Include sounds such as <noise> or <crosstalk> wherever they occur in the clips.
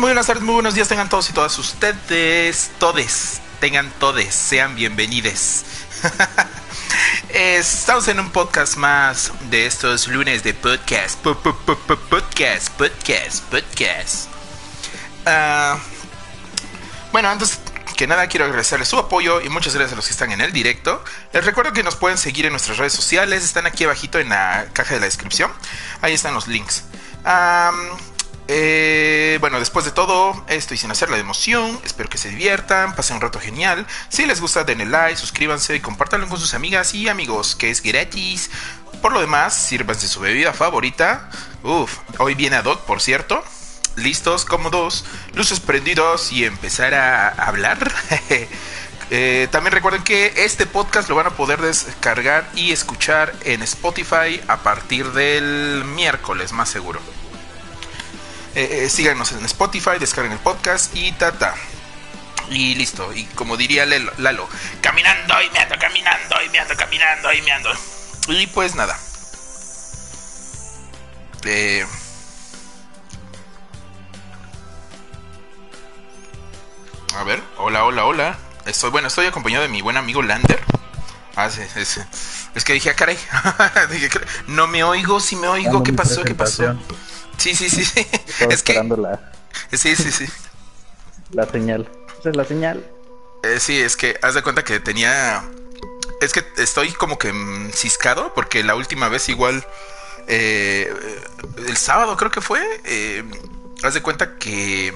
muy buenas tardes, muy buenos días tengan todos y todas ustedes, todes, tengan todes, sean bienvenidos. <laughs> Estamos en un podcast más de estos lunes de podcast, podcast, podcast, podcast. Ah, bueno, antes que nada quiero agradecerles su apoyo y muchas gracias a los que están en el directo. Les recuerdo que nos pueden seguir en nuestras redes sociales, están aquí abajito en la caja de la descripción. Ahí están los links. Eh, bueno, después de todo esto y sin hacer la emoción, espero que se diviertan, pasen un rato genial. Si les gusta, denle like, suscríbanse y compártanlo con sus amigas y amigos, que es gratis. Por lo demás, sírvanse su bebida favorita. Uf, hoy viene a Doc, por cierto. Listos, cómodos, luces prendidos y empezar a hablar. <laughs> Eh, también recuerden que este podcast lo van a poder descargar y escuchar en Spotify a partir del miércoles, más seguro. Eh, eh, síganos en Spotify, descarguen el podcast y ta, Y listo. Y como diría Lalo, caminando y me ando, caminando y me ando, caminando y me ando. Y pues nada. Eh, a ver, hola, hola, hola. Estoy, bueno, estoy acompañado de mi buen amigo Lander. Ah, sí, sí, Es que dije, ah, caray. <laughs> no me oigo, si me oigo, ¿qué pasó? ¿Qué pasó? Sí, sí, sí. sí. es que... la... Sí, sí, sí. La señal. Esa es la señal. Eh, sí, es que haz de cuenta que tenía... Es que estoy como que ciscado porque la última vez igual... Eh, el sábado creo que fue. Eh, haz de cuenta que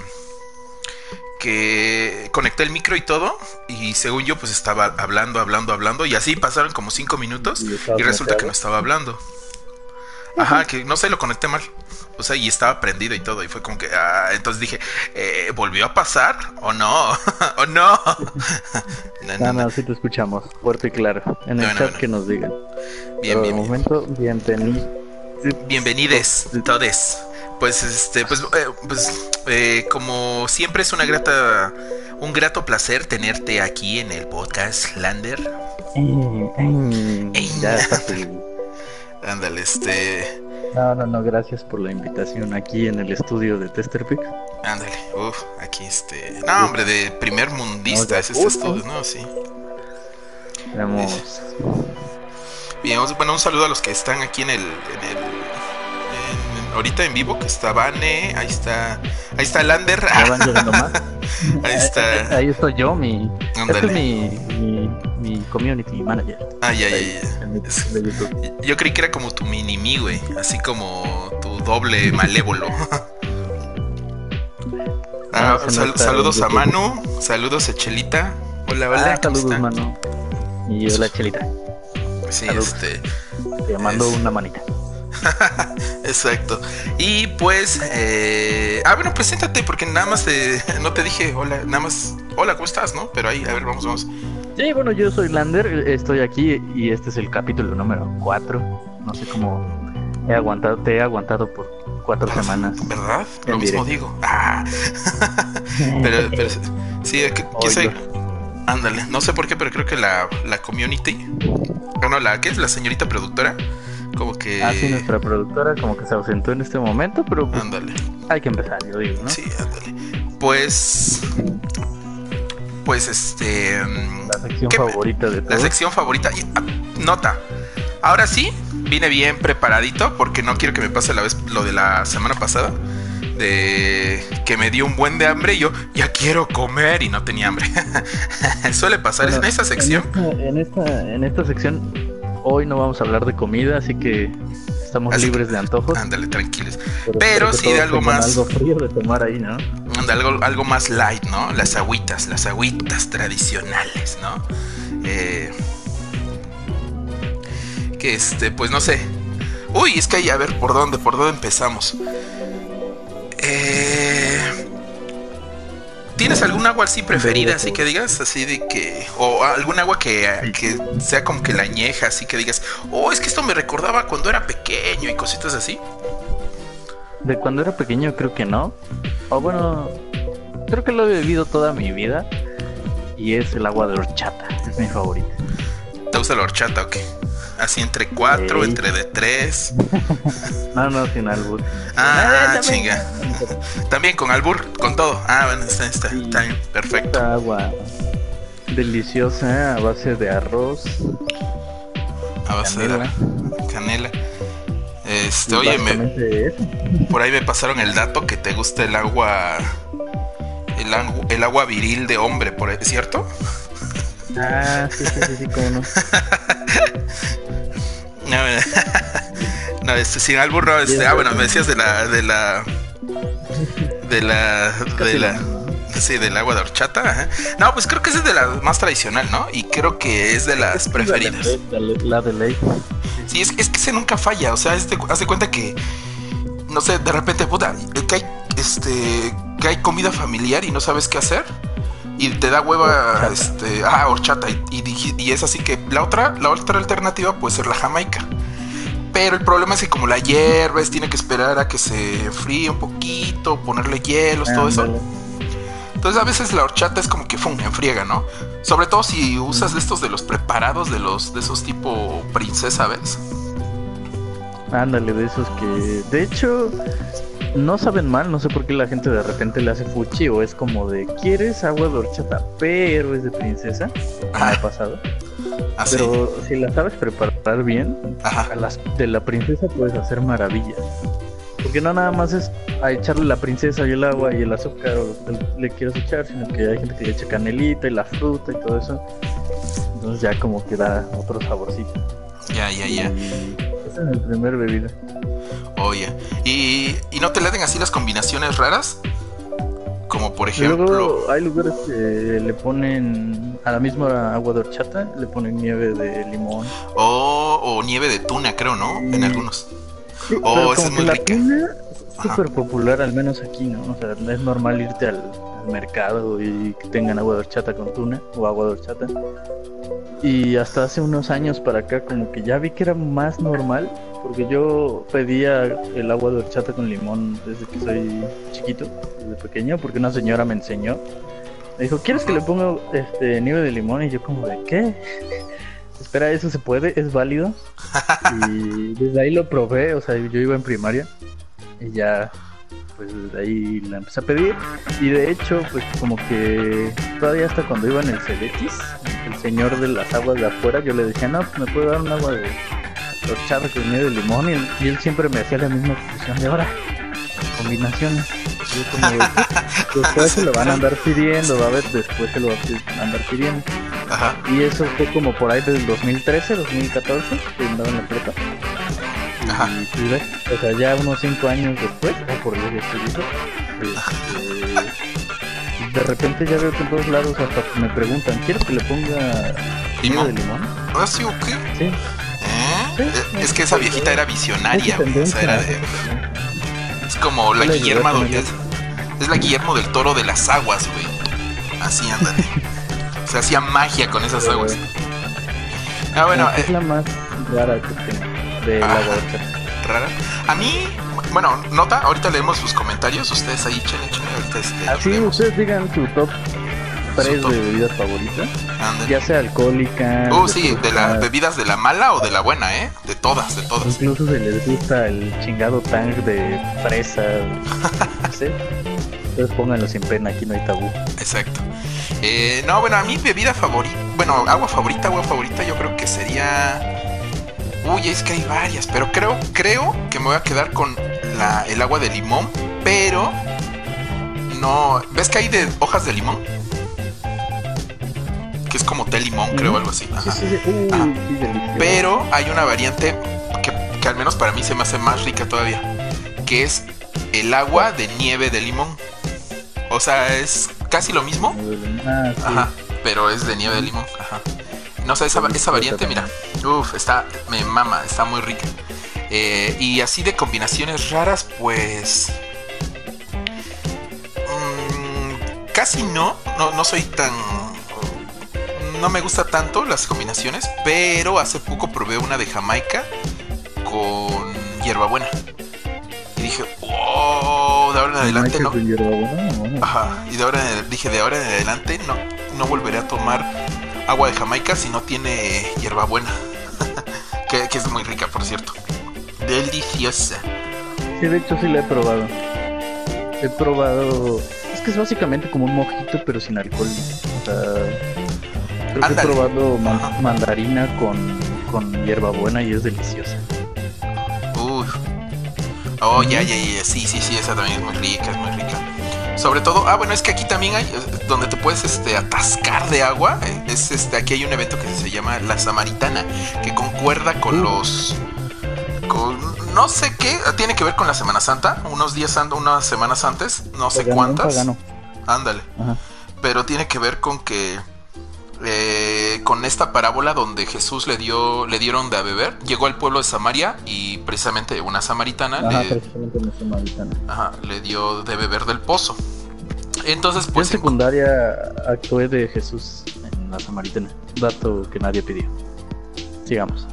que conecté el micro y todo y según yo pues estaba hablando, hablando, hablando y así pasaron como cinco minutos y, resulta que no estaba hablando. Ajá, que no sé, lo conecté mal. O sea, y estaba prendido y todo. Y fue como que. Ah, entonces dije, eh, ¿volvió a pasar? ¿O no? <laughs> ¿O no? <laughs> no, no, no, sí te escuchamos. Fuerte y claro. En el chat que nos digan. Bien, bien. momento, bienvenidos. Bienvenides, todes. Pues, este, pues, eh, pues eh, como siempre es una grata, un grato placer tenerte aquí en el podcast, Lander. ya <laughs> Ándale, este. No, no, no, gracias por la invitación aquí en el estudio de Testerpick. Ándale, uff, aquí este. No, hombre, de primer mundista es este estudio, ¿no? Sí. Vamos. Bien, bueno, un saludo a los que están aquí en el, en el ahorita en vivo que está Vane, ahí está, ahí está Lander. <laughs> ahí está. Ahí estoy yo, mi, este es mi, mi, mi, community manager. Ay, ay, ay. Yo creí que era como tu mini mi, güey, así como tu doble malévolo. <laughs> Ah, saludos a Manu, saludos a Chelita. Hola, hola. Ah, saludos, Manu. Y hola, Chelita. Sí, este. Te mando una manita. <laughs> Exacto. Y pues, eh... ah, bueno, preséntate, porque nada más <laughs> no te dije hola, nada más, hola, ¿cómo estás? ¿No? Pero ahí, a ver, vamos, vamos. Sí, bueno, yo soy Lander, estoy aquí y este es el capítulo número 4. No sé cómo he aguantado, te he aguantado por cuatro semanas. ¿Verdad? Lo mismo digo. Ah. <laughs> pero, pero, sí, ¿qué, soy? Ándale, no sé por qué, pero creo que la, la community, bueno, la que es la señorita productora, como que. Ah, sí, nuestra productora como que se ausentó en este momento, pero. Pues, ándale. Hay que empezar, yo digo, ¿no? Sí, ándale. Pues. Pues este. La sección favorita de todos. La sección favorita. Ah, nota. Ahora sí, vine bien preparadito porque no quiero que me pase la vez lo de la semana pasada. De que me dio un buen de hambre y yo ya quiero comer y no tenía hambre. <laughs> Suele pasar en esta sección. en esta, en esta sección hoy no vamos a hablar de comida, así que estamos libres de antojos. Ándale, tranquilos. Pero, sí de algo más. Algo frío de tomar ahí, ¿no? algo, algo más light, ¿no? Las agüitas, las agüitas tradicionales, ¿no? Eh, que este, pues no sé. Uy, es que ahí, a ver, ¿por dónde? ¿Por dónde empezamos? Eh, ¿Tienes algún agua así preferida, así que digas, así de que, o algún agua que, que, sea como que la añeja, así que digas, oh, es que esto me recordaba cuando era pequeño y cositas así? De cuando era pequeño creo que no. O bueno, creo que lo he bebido toda mi vida y es el agua de horchata, es mi favorita. ¿Te gusta la horchata o qué? Así entre cuatro, Ey. entre de tres. <laughs> No, no, sin albur. Ah, también. chinga. También con albur, con todo. Ah, bueno, está, está, Sí. está bien, perfecto. Esta agua deliciosa a base de arroz, A base de canela. Este, oye, me, por ahí me pasaron el dato que te gusta el agua. El, el agua viril de hombre, por ¿cierto? Ah, sí, sí, sí, sí, cómo no. <laughs> No, <laughs> no, este, sin albur, no, este, ah, bueno, me decías de la, de la, de la, de la, sí, del agua de horchata. No, pues creo que esa es de la más tradicional, ¿no? Y creo que es de las preferidas. La, de- la de ley. Sí, es, es que ese nunca falla, o sea, este, haz de cuenta que, no sé, de repente, puta, que hay, este, que hay comida familiar y no sabes qué hacer. Y te da hueva, Horchata. este, ah, horchata. Y, y dije- y es así que la otra, la otra alternativa puede ser la jamaica. Pero el problema es que como la hierves, tiene que esperar a que se fríe un poquito, ponerle hielos, todo eso. Entonces a veces la horchata es como que fum, enfriega, ¿no? Sobre todo si usas de estos de los preparados, de los, de esos tipo princesa, ¿ves? Ándale, de esos que. De hecho, no saben mal, no sé por qué la gente de repente le hace fuchi o es como de ¿quieres agua de horchata? Pero es de princesa. Me ha pasado. así. Pero si la sabes preparar bien, Ajá. a las de la princesa puedes hacer maravillas. Porque no nada más es a echarle la princesa y el agua y el azúcar o lo que le quieras echar, sino que hay gente que le echa canelita y la fruta y todo eso. Entonces ya como que da otro saborcito. Ya, ya, ya. Esa es mi primer bebida. Oye. ¿Y, ¿Y no te le den así las combinaciones raras? Como por ejemplo. luego hay lugares que le ponen a la misma agua de horchata, le ponen nieve de limón. O, o nieve de tuna, creo, ¿no? En algunos. Sí, Oh, esa es muy la rica. tuna es súper popular, al menos aquí, ¿no? O sea, es normal irte al, al mercado y que tengan agua de horchata con tuna o agua de horchata. Y hasta hace unos años para acá como que ya vi que era más normal, porque yo pedía el agua de horchata con limón desde que soy chiquito, desde pequeño, porque una señora me enseñó. Me dijo, ¿quieres que le ponga este nieve de limón? Y yo como de, ¿qué? <laughs> Espera, ¿eso se puede? ¿Es válido? <laughs> y desde ahí lo probé, o sea, yo iba en primaria y ya, pues desde ahí la empecé a pedir. Y de hecho, pues como que todavía hasta cuando iba en el Cebetis, el señor de las aguas de afuera, yo le decía, no, pues me puede dar un agua de horchata con nieve de limón. Y él, y él siempre me hacía la misma posición de ahora, combinaciones. Yo como <laughs> "Pues, después se lo van a andar pidiendo, va a ver, después se lo va a andar pidiendo. Ajá. Y eso fue como por ahí del 2013, 2014, que andaba en la prepa. Y, Ajá. o sea, ya unos 5 años después, o por lo que estoy diciendo, este, de repente ya veo que en todos lados hasta me preguntan, ¿quieres que le ponga Limón. de limón? ¿Ah, sí o qué? Sí. ¿Eh? Es que esa viejita era visionaria, güey. O sea, era de-. Es como la Guillermo del, es, es la Guillermo del Toro de las aguas, güey. Así ándale. <laughs> o sea, hacía magia con esas aguas. Ah, bueno, que eh, es la más rara que tengo de la Ajá. horchata. rara. A mí, bueno, nota, ahorita leemos sus comentarios. Ustedes ahí, échenle, échenle, ahorita este, Así leemos. ustedes digan su top 3 top. de bebidas favoritas, ya sea alcohólica. Uh, sí, de las bebidas de la mala o de la buena, ¿eh? De todas, de todas. Incluso si les gusta el chingado tang de fresa, no sé. Entonces pónganlo sin pena, aquí no hay tabú. Exacto. Eh, no, bueno, a mi bebida favorita, bueno, agua favorita, agua favorita, yo creo que sería. Uy, es que hay varias, pero creo, creo que me voy a quedar con la, el agua de limón, pero no. ¿Ves que hay de hojas de limón? Que es como té limón, creo, algo así. Sí, Ajá. sí, sí. Sí. Pero hay una variante que, que al menos para mí se me hace más rica todavía, que es el agua de nieve de limón. O sea, es casi lo mismo, Ah. Ajá, pero es de nieve de limón. Ajá. No sé, esa, esa variante, mira. Uf, está, me mama, está muy rica. Eh, y así de combinaciones raras, pues. mm, casi no, no. No soy tan. No me gusta tanto las combinaciones, pero hace poco probé una de Jamaica con hierbabuena. Y dije, wow, de ahora en adelante no. Ajá, y de ahora en- dije de ahora en adelante no, no volveré a tomar agua de Jamaica si no tiene hierbabuena. <laughs> Que, que es muy rica, por cierto. Deliciosa. Sí, de hecho sí la he probado. He probado. Es que es básicamente como un mojito, pero sin alcohol. O sea, creo que he Ándale. probado man- Ajá. mandarina con, con hierbabuena y es deliciosa. Uy. Oh, ya, ya, ya. Sí, sí, sí, esa también es muy rica, es muy rica. Sobre todo, ah, bueno, es que aquí también hay eh, donde te puedes este, atascar de agua. eh, Es este, aquí hay un evento que se llama La Samaritana, que concuerda con Uh. los. con no sé qué, tiene que ver con la Semana Santa, unos días, an- unas semanas antes, no sé Pagano, cuántas. Ándale. Ajá. pero tiene que ver con que eh, con esta parábola donde Jesús le dio le dieron de a beber llegó al pueblo de Samaria y precisamente una samaritana Ajá, le, precisamente samaritana. ajá, le dio de beber del pozo entonces en pues en- secundaria actué de Jesús en la samaritana. Dato que nadie pidió. Sigamos.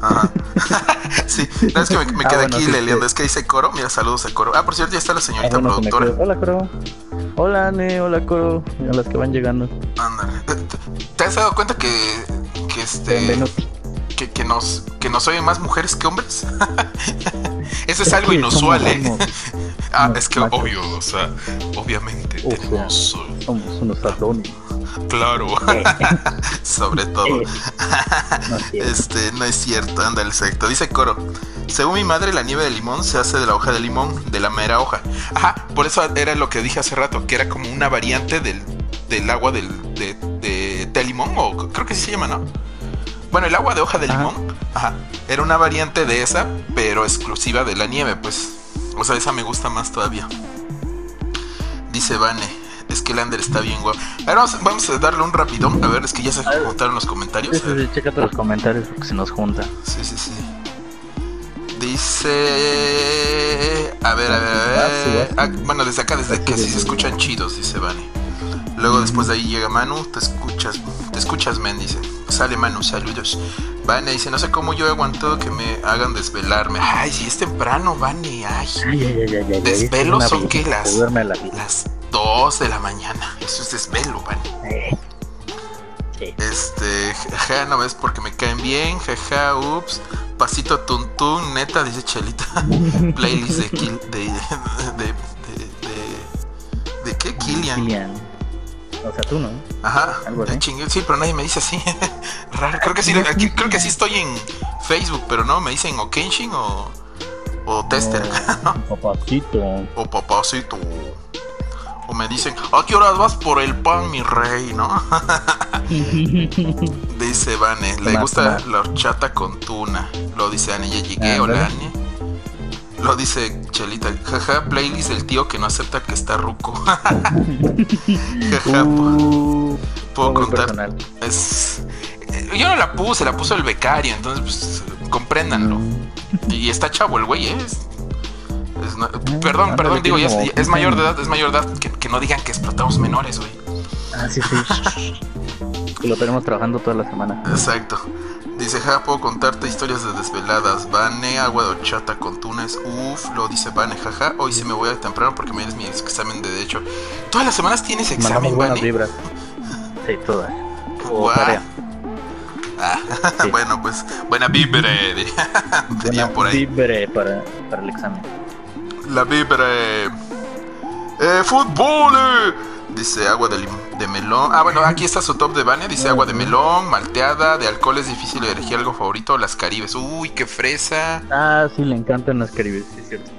ajá. <laughs> sí no, es que me, me Ah, quedé bueno, aquí sí, leyendo sí. es que dice coro mira saludos a coro ah por cierto ya está la Ah, señorita bueno, productora. Hola, Coro. Hola, Ane. Hola, Coro. A las que van llegando. Ándale. ¿Te- te- ¿te has dado cuenta que que este que, que nos que nos oyen más mujeres que hombres <laughs> eso es Es algo inusual somos- eh somos- <laughs> Ah, es que machos. obvio, o sea, obviamente O sea. tenemos, Somos unos adónis. claro, <laughs> sobre todo. No es. Este, no es cierto, anda el secto. Dice Coro, según mi madre, la nieve de limón se hace de la hoja de limón, de la mera hoja. Ajá, por eso era lo que dije hace rato, que era como una variante del, del agua del, de, de, de limón, o creo que así se llama, ¿no? Bueno, el agua de hoja de limón, ajá, era una variante de esa, pero exclusiva de la nieve, pues. O sea, esa me gusta más todavía. Dice Vane, es que el Ander está bien guapo. A ver, vamos, vamos a darle un rapidón. A ver, es que ya se juntaron los comentarios. Sí, sí, sí, chécate los comentarios porque se nos junta. Sí, sí, sí. Dice. A ver, a ver, a ver. Ah, bueno, desde acá, desde que sí se escuchan chidos, dice Vani. Luego después de ahí llega Manu, te escuchas, te escuchas, men, dice. Sale Manu, saludos. Vane dice, no sé cómo yo he aguantado que me hagan desvelarme. Ay, si es temprano, Vane, ay. Ay, ay, ay, ay, ay. Desvelos son que belleza, las- la. Las 2 de la mañana. Eso es desvelo, Vane. Eh, sí. Este, jaja, no ves porque me caen bien, jaja, ups, pasito tuntún, neta, dice Chelita. <laughs> Playlist de Kill, de, de, de, de, de, qué? Killian. Kilian. O sea, tú, ¿no? Ajá, Algo así. chingue- sí, pero nadie me dice así. <laughs> Raro, creo que sí, aquí, creo que sí estoy en Facebook, pero no, me dicen o Kenshin o, o Tester, ¿no? <laughs> Papacito. O papacito. O me dicen, ¿a qué horas vas por el pan, mi rey, no? <laughs> Dice Vane, le gusta la horchata con tuna. Lo dice Ane, ya llegué, hola Ane. Lo dice Chelita, jaja, playlist del tío que no acepta que está ruco. <laughs> jaja, Uh, puedo contar. personal. Es, eh, yo no la puse, la puso el becario, entonces pues compréndanlo. Mm. Y está chavo el güey, ¿eh? Es, no- perdón, perdón, digo, ya es, mayor de 15 edad, es mayor de edad, que, que no digan que explotamos menores, güey. Ah, sí, sí. <laughs> Que lo tenemos trabajando toda la semana. Exacto. Dice, ja, puedo contarte historias de desveladas. Vane, agua de horchata con tunas. Uf, lo dice Vane, jaja. Hoy sí me voy a temprano porque es mi examen de derecho. Todas las semanas tienes Mandamos examen, buenas Vane. vibras. Sí, todas. Tarea. Ah, <laughs> Sí. bueno, pues, buena vibra. <laughs> de- Dirían por ahí. vibre para, para el examen. La vibra. Eh, fútbol. eh. Dice agua de, melón. Ah, bueno, aquí está su top de Vane. Dice agua de melón, malteada, de alcohol es difícil elegir algo favorito. Las caribes. Uy, qué fresa. Ah, sí, le encantan las caribes, sí, es cierto.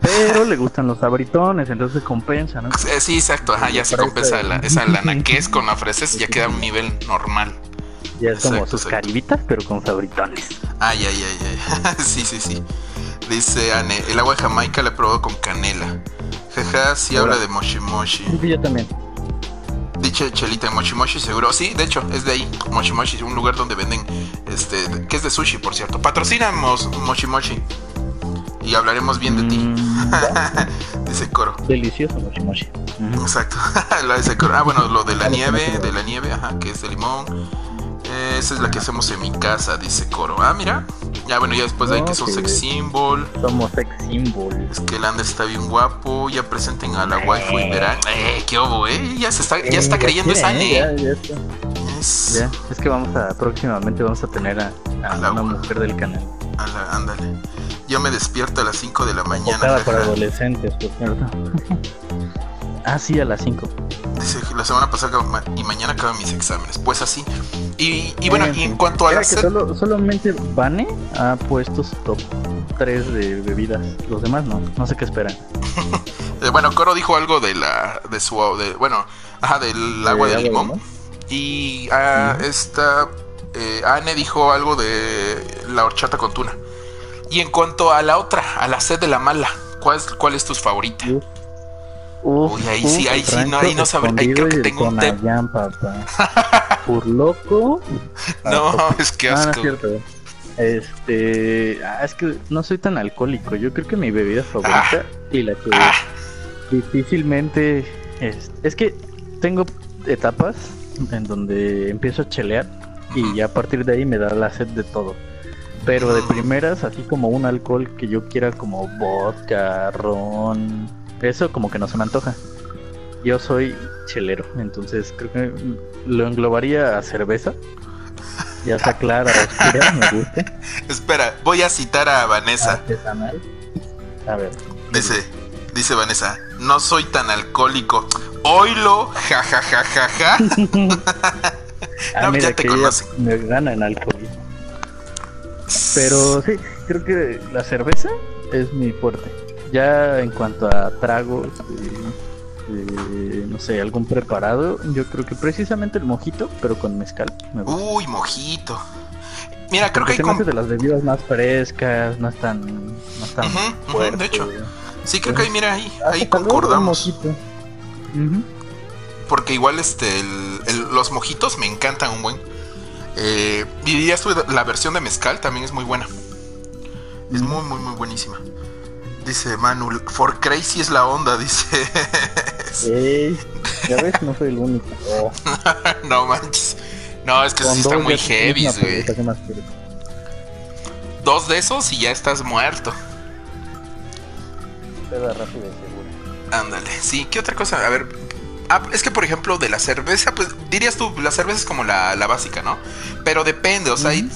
Pero le gustan los sabritones, entonces compensa, ¿no? Eh, sí, exacto. Ajá, ya se compensa la, esa lana que es con la fresas. Ya queda a un nivel normal. Ya es como sus exacto. caribitas, pero con sabritones. Ay, ay, ay, ay. <laughs> sí, sí, sí. Dice Anne, el agua de Jamaica la he probado con canela. Jaja, sí habla de moshi moshi. Sí, yo también. Dice Chelita, Moshi Moshi seguro. Sí, de hecho, es de ahí. Moshi Moshi, un lugar donde venden, este, que es de sushi, por cierto. Patrocinamos Moshi Moshi. Y hablaremos bien de ti. Mm, <laughs> Dice Coro. delicioso, mochi mochi. Ujú. Exacto. <laughs> lo dice Coro. Ah, bueno, lo de la nieve, de la nieve, ajá, que es de limón. Eh, esa es la que hacemos en mi casa, dice Coro. Ah, mira. Ya, bueno, ya después de ahí que son sex symbol. Somos sex symbol. Es que el Ander está bien guapo. Ya presenten a la waifu y verán. Eh, qué obo, eh. Ya se está, ya está Eh, creyendo esa. ¿eh? Ya, ya está. Eh, Ya, es que vamos a, próximamente vamos a tener a, a A la una mujer del canal. A la- ándale. Yo me despierto a las 5 de la mañana. Enfocada para adolescentes, por cierto. <laughs> ah, sí, a las 5. Dice que la semana pasada y mañana acaban mis exámenes. Pues así. Y, y bueno, y en cuanto a Era la que sed- solo, solamente Vane ha puesto su top 3 de bebidas. Los demás no, no sé qué esperan. <laughs> eh, bueno, Coro dijo algo de la de su de, bueno, ajá, del agua de agua de limón. Y ah, esta eh, Anne dijo algo de la horchata con tuna. Y en cuanto a la otra, a la sed de la mala, ¿cuál es, cuál es tu favorita? Uf. Uf, Uy, ahí sí, ahí sí, no, ahí no sabré, ahí creo que tengo un papá. <laughs> Por loco. No, Ah, es que Ah, no es asco. cierto. Este, ah, es que no soy tan alcohólico. Yo creo que mi bebida favorita y la que Ah. difícilmente es, es que tengo etapas en donde empiezo a chelear y ya a partir de ahí me da la sed de todo. Pero de Mm. primeras, así como un alcohol que yo quiera como vodka, ron, eso como que no se me antoja. Yo soy chelero, entonces creo que lo englobaría a cerveza. Ya está clara, oscura, me gusta. <laughs> Espera, voy a citar a Vanessa. Artesanal. A ver. Dice, dice Vanessa, no soy tan alcohólico. Oilo, ja ja ja ja ja. <laughs> <laughs> Ah, No, mira ya te que me gana en alcohol. Pero sí, creo que la cerveza es mi fuerte. Ya en cuanto a tragos, eh, eh, no sé, algún preparado, yo creo que precisamente el mojito, pero con mezcal. Me gusta. Uy, mojito. Mira, creo que hay Porque se me hace com- de las bebidas más frescas, no es tan, no es tan fuerte. de hecho. Sí, creo que ahí, mira, ahí, Ah, ahí concordamos. Porque igual este el- el- los mojitos me encantan un buen. Eh, y ya estuve la versión de mezcal también es muy buena. Es muy, muy, muy buenísima. Dice Manu, for crazy es la onda, dice. Ey, ya ves, no soy el único. Oh, <laughs> no manches. No, es que sí está dos muy heavy, güey. Dos de esos y ya estás muerto. Peda rápida y segura. Ándale. Sí, ¿qué otra cosa? A ver. ah, es que, por ejemplo, de la cerveza, pues dirías tú, la cerveza es como la, la básica, ¿no? Pero depende, o sea, hay-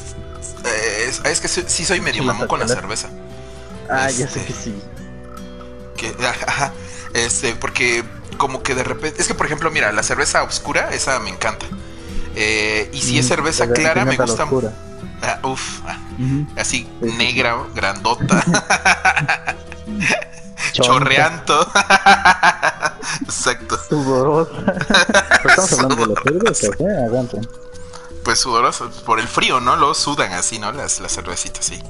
eh, es, es que sí, sí soy medio mamón con la cerveza. Ah, ya Este, sé que sí. Que, ajá, este, porque como que de repente. Es que, por ejemplo, mira, la cerveza oscura, esa me encanta. Eh, y si es Mm, cerveza clara, me gusta. Ah, uf, ah, Ujú. así Sí, sí, negra, grandota, <laughs> <laughs> chorreanto. <laughs> Exacto. Sudorosa. Estamos hablando de la cerveza, ¿eh? Aguanta. Pues sudoroso, por el frío, ¿no? Luego sudan así, ¿no? Las, las cervecitas, sí.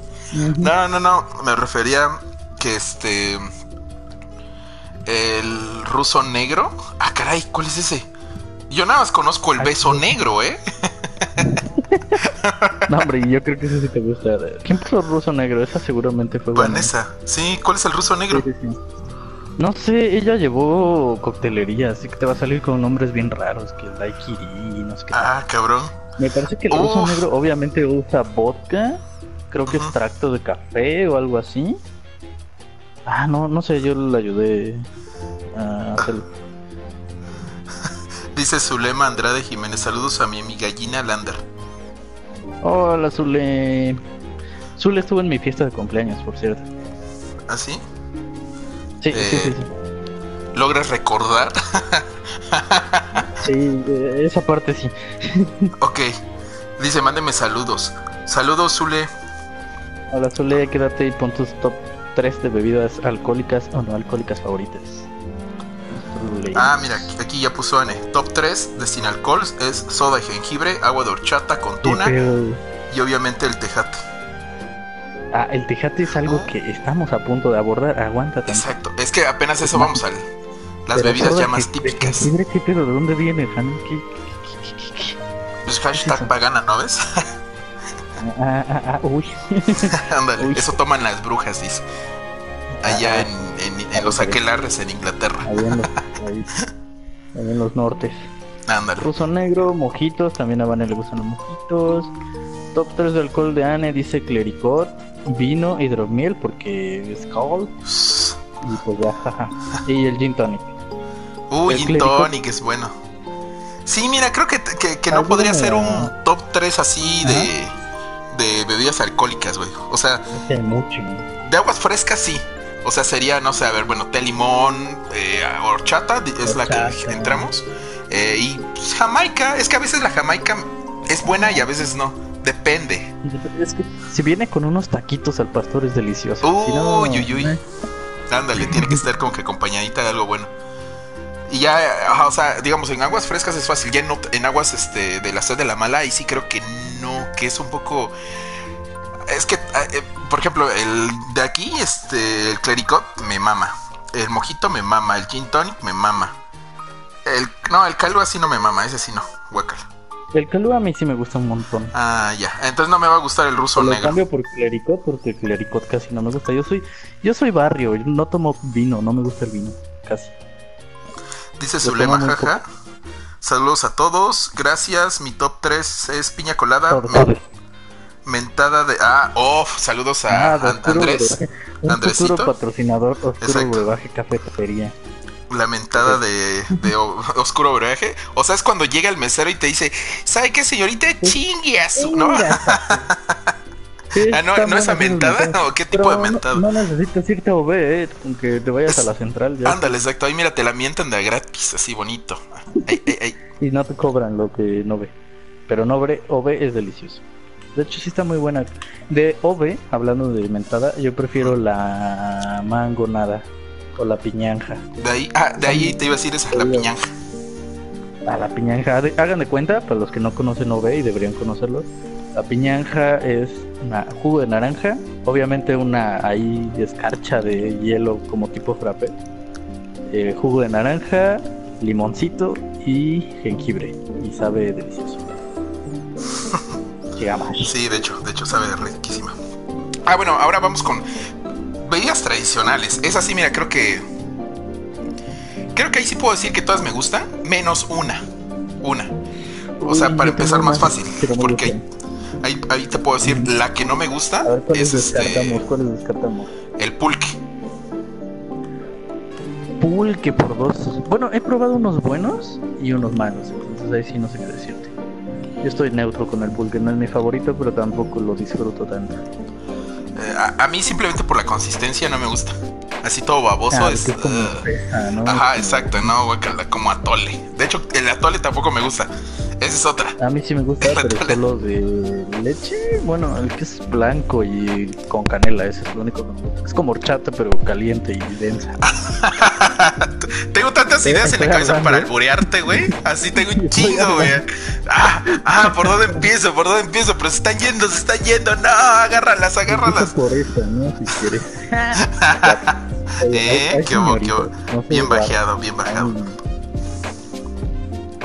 No, no, no. Me refería que este. El ruso negro. Ah, caray, ¿cuál es ese? Yo nada más conozco el beso negro, ¿eh? <laughs> <laughs> No, hombre, yo creo que eso sí te gusta. ¿Quién puso ruso negro? Esa seguramente fue buena. Vanessa. Sí, ¿cuál es el ruso negro? Sí, sí, sí. No sé, ella llevó coctelería, así que te va a salir con nombres bien raros, que el daiquiri, no sé qué. Ah, cabrón. Me parece que el Uf. negro obviamente usa vodka, creo que extracto de café o algo así. Ah, no, no sé, yo le ayudé a hacerlo. <laughs> Dice Zulema Andrade Jiménez. Saludos a mi amiga Gina Lander. Hola, Zule. Zule estuvo en mi fiesta de cumpleaños, por cierto. ¿Ah, sí? Sí, Eh. sí, sí, sí. ¿Logras recordar? <laughs> Sí, eh, esa parte sí. <laughs> ok. Dice, mándeme saludos. Saludos, Zule. Hola, Zule, quédate y pon tus top 3 de bebidas alcohólicas o no alcohólicas favoritas. Zule. Ah, mira, aquí- ya puso N. Top 3 de sin alcohol es soda y jengibre, agua de horchata con tuna y obviamente el tejate. Ah, el tejate es algo que estamos a punto de abordar. Aguanta. Exacto. Es que apenas eso vamos al. Las bebidas ya más típicas. jengibre, ¿Qué pedo? ¿De dónde viene, Fan? ¿Qué? Pues hashtag pagana, ¿no ves? <laughs> Ah, ah, ah, uy. <laughs> Ándale, eso toman las brujas, dice. Allá Ah, en, en- en ah, los aquelarres en Inglaterra. Ahí en los, <laughs> ahí, ahí en los nortes. Ándale. Ruso negro, mojitos. También a Vane le gustan los mojitos. Top 3 de alcohol de Anne dice clericot, vino, hidromiel, porque es cold. Y pues ya, jaja. Y el gin tonic. Uy, gin tonic es bueno. Sí, mira, creo que, que, que no podría ser un top 3 así de, de bebidas alcohólicas, güey. O sea, mucho. de aguas frescas sí. O sea, sería, no sé, a ver, bueno, té limón, eh, horchata, es la que entramos. Eh, y pues, Jamaica, es que a veces la Jamaica es buena y a veces no. Depende. Es que si viene con unos taquitos al pastor es delicioso. Si no, Uy, uy, uy. eh, Ándale, tiene que estar como que acompañadita de algo bueno. Y ya, ajá, o sea, digamos, en aguas frescas es fácil. Ya en, aguas este, de la sed de la mala, ahí sí creo que no, que es un poco. Es que, ah, eh, por ejemplo, el de aquí, este, el clericot me mama. El mojito me mama. El gin tonic me mama. El, no, el calvo así no me mama, ese sí no, guacala. El calú a mí sí me gusta un montón. Ah, ya. Entonces no me va a gustar el ruso Lo negro. cambio por clericot porque el clericot casi no me gusta. Yo soy yo soy barrio, yo no tomo vino, no me gusta el vino, casi. Dice Zulema, jaja. Saludos a todos. Gracias. Mi top 3 es piña colada. Todo. mentada de. Ah, oh, saludos a Ah, An- Andrés. brebaje. Un Andresito. futuro patrocinador oscuro brebaje cafetería. La mentada de, <laughs> de oscuro brebaje. O sea, es cuando llega el mesero y te dice: ¿Sabe qué, señorita? Chingue a su. ¿No? <laughs> Sí, Ah, ¿no- no buenas esas mentada? ¿O qué tipo de mentada? No, necesitas irte a OB, eh, aunque te vayas Es- a la central ya. Ándale, exacto. Ahí mira, te la mientan de a gratis, así bonito. Ay, ay, ay. Y no te cobran lo que no ve. Pero no ve, OB es delicioso. De hecho, sí está muy buena. De OB, hablando de mentada, yo prefiero la mango nada o la piñanja. De ahí, ah, de ahí te iba a decir esa, la piñanja. A la piñanja, hagan de cuenta, para los que no conocen OB y deberían conocerlo, la piñanja es una jugo de naranja, obviamente una ahí escarcha de hielo como tipo frappe, eh, jugo de naranja, limoncito y jengibre y sabe delicioso. Llegamos. <laughs> Sí, de hecho, de hecho sabe riquísima. Ah, bueno, ahora vamos con bebidas tradicionales. Esa sí, mira, creo que. Creo que ahí sí puedo decir que todas me gustan, menos una. Una. O sea, para empezar más fácil. Porque. Ahí, ahí te puedo decir, la que no me gusta A ver cuáles es este, descartamos, cuáles descartamos. el pulque. Pulque por dos. Bueno, he probado unos buenos y unos malos, entonces ahí sí no sé qué decirte. Yo estoy neutro con el pulque, no es mi favorito, pero tampoco lo disfruto tanto. Eh, a, a mí simplemente por la consistencia no me gusta. Así todo baboso Ah, es. que es como uh, fresa, ¿no? Ajá, exacto, no, guacala, como atole. De hecho, el atole tampoco me gusta. Esa es otra. A mí sí me gusta, <laughs> pero Atole. solo de leche. Bueno, el que es blanco y con canela, ese es lo único que me gusta. Es como horchata, pero caliente y densa. <laughs> tengo tantas ideas en la cabeza hablando, para ¿eh? alburearte, güey. Así tengo un <laughs> chingo, güey. Ah, ah, ¿por dónde empiezo? ¿Por dónde empiezo? Pero se están yendo, se están yendo. No, agárralas, agárralas. Por esta, ¿no? Si quieres. <laughs> Eh, Hay- hay qué no Bien guau. bajeado, bien bajado.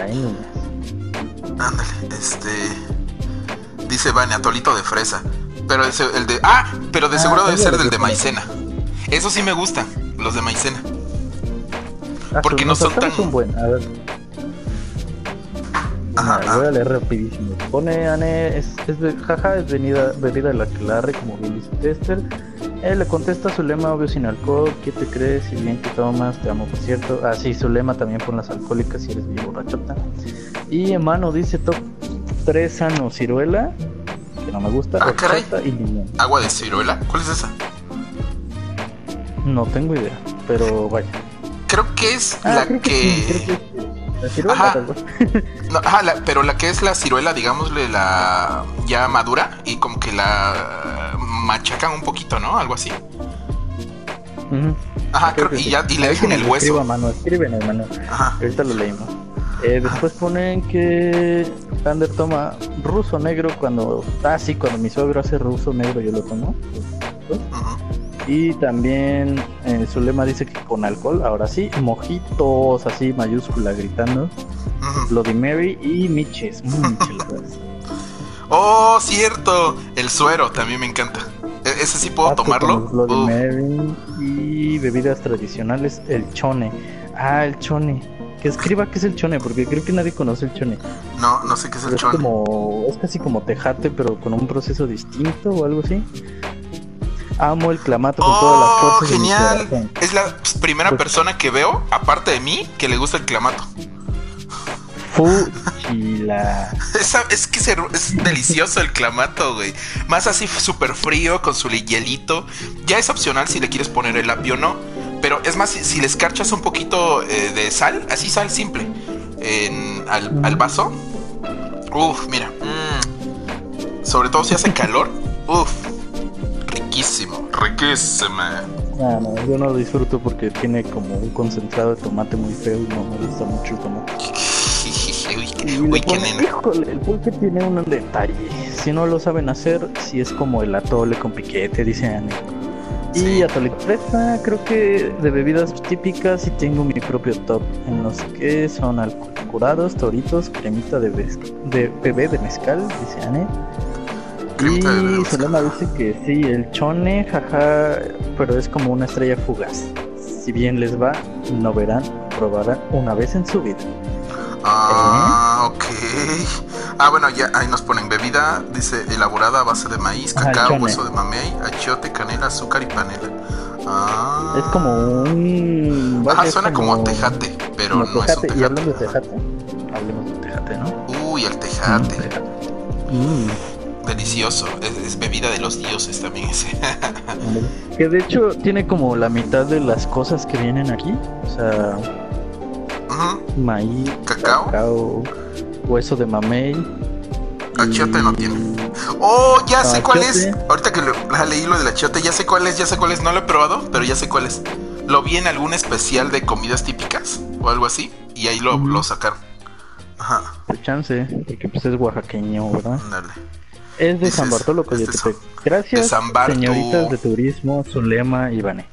Ay. Ándale, este. Dice Vane, atolito de fresa. Pero ese- el de. Ah, pero de Ah, seguro debe ser del de maicena. Eso sí me gustan, los de maicena. Ah, Porque no son tan- son. A ver, Ajá, mira, voy a leer rapidísimo. Pone Ane, es, es de, jaja, es venida, bebida de la clarre, como dice Tester. Él le contesta su lema, obvio sin alcohol. ¿Qué te crees? Si bien que tomas, te amo, por cierto. Ah, sí, su lema también pon las alcohólicas si eres bien borrachota. Y Emano dice top 3 sano, ciruela, que no me gusta, Ah, horchata y limón. Agua de ciruela. ¿Cuál es esa? No tengo idea, pero vaya. Creo que es Ah, la que. que. La ciruela, Ajá. tal vez. <laughs> No, ajá, la- pero la que es la ciruela, digámosle, la ya madura y como que la machacan un poquito, ¿no? Algo así. Ajá, creo, que y sí. ya y le dejan el hueso. mano, escriben, hermano. Ajá. Ahorita lo leímos. Eh, después ponen que Ander toma ruso negro cuando. Ah, sí, cuando mi suegro hace ruso negro yo lo tomo. ujú. Y también eh, su lema dice que con alcohol, ahora sí, mojitos así, mayúscula gritando. Ujú. Bloody Mary y miches. Mm. <laughs> Oh, cierto. El suero también me encanta. E- ese sí puedo tomarlo. Bloody. Mary y bebidas tradicionales, el chone. Ah, el chone. Que escriba qué es el chone, porque creo que nadie conoce el chone. No, no sé qué es el Pero es chon. como, es casi como tejate, pero con un proceso distinto o algo así. Amo el clamato con todas las Oh, fuerzas de mi genial. Es la primera Pues- persona que veo, aparte de mí, que le gusta el clamato. Fuchila. <laughs> es que es delicioso el clamato, güey. Más así súper frío con su hielito. Ya es opcional si le quieres poner el apio o no. Pero es más, si, le escarchas un poquito eh, de sal, así sal simple, en, al, vaso. Uf, mira. Mm. Sobre todo si hace calor. Uf. Riquísimo, riquísima. No, no, yo no lo disfruto porque tiene como un concentrado de tomate muy feo y no me gusta mucho el tomate. <laughs> Uy, qué Híjole, el pulque tiene un detalle. Si no lo saben hacer, si es como el atole con piquete, dice Anne. Y atole fresa, creo que de bebidas típicas y tengo mi propio top en los que son curados, toritos, cremita de, de bebé de mezcal, dice Anne. Y Solana dice que sí, el chone, jaja, pero es como una estrella fugaz. Si bien les va, no verán, probarán una vez en su vida. Ah, ok. Ah, bueno, ya ahí nos ponen bebida, dice elaborada a base de maíz, cacao, hueso de mamey, achiote, canela, azúcar y panela. Ah. Es como un. Ajá, suena como, tejate, pero no es un tejate. Y hablando de tejate, hablemos de tejate, ¿no? Uy, el tejate. Mm. Delicioso, es, bebida de los dioses también ese. <laughs> que de hecho tiene como la mitad de las cosas que vienen aquí. O sea, maíz, cacao, hueso de mamey. Achiote no tiene. Oh, ya sé cuál es. Ahorita que leí lo del achiote, ya sé cuál es, ya sé cuál es. No lo he probado, pero ya sé cuál es. Lo vi en algún especial de comidas típicas o algo así, y ahí lo, lo sacaron. Ajá. chance, porque pues es oaxaqueño, ¿verdad? Dale. Es de San Bartolo, Coyotepec. Gracias, señoritas de turismo, Zulema y Vane.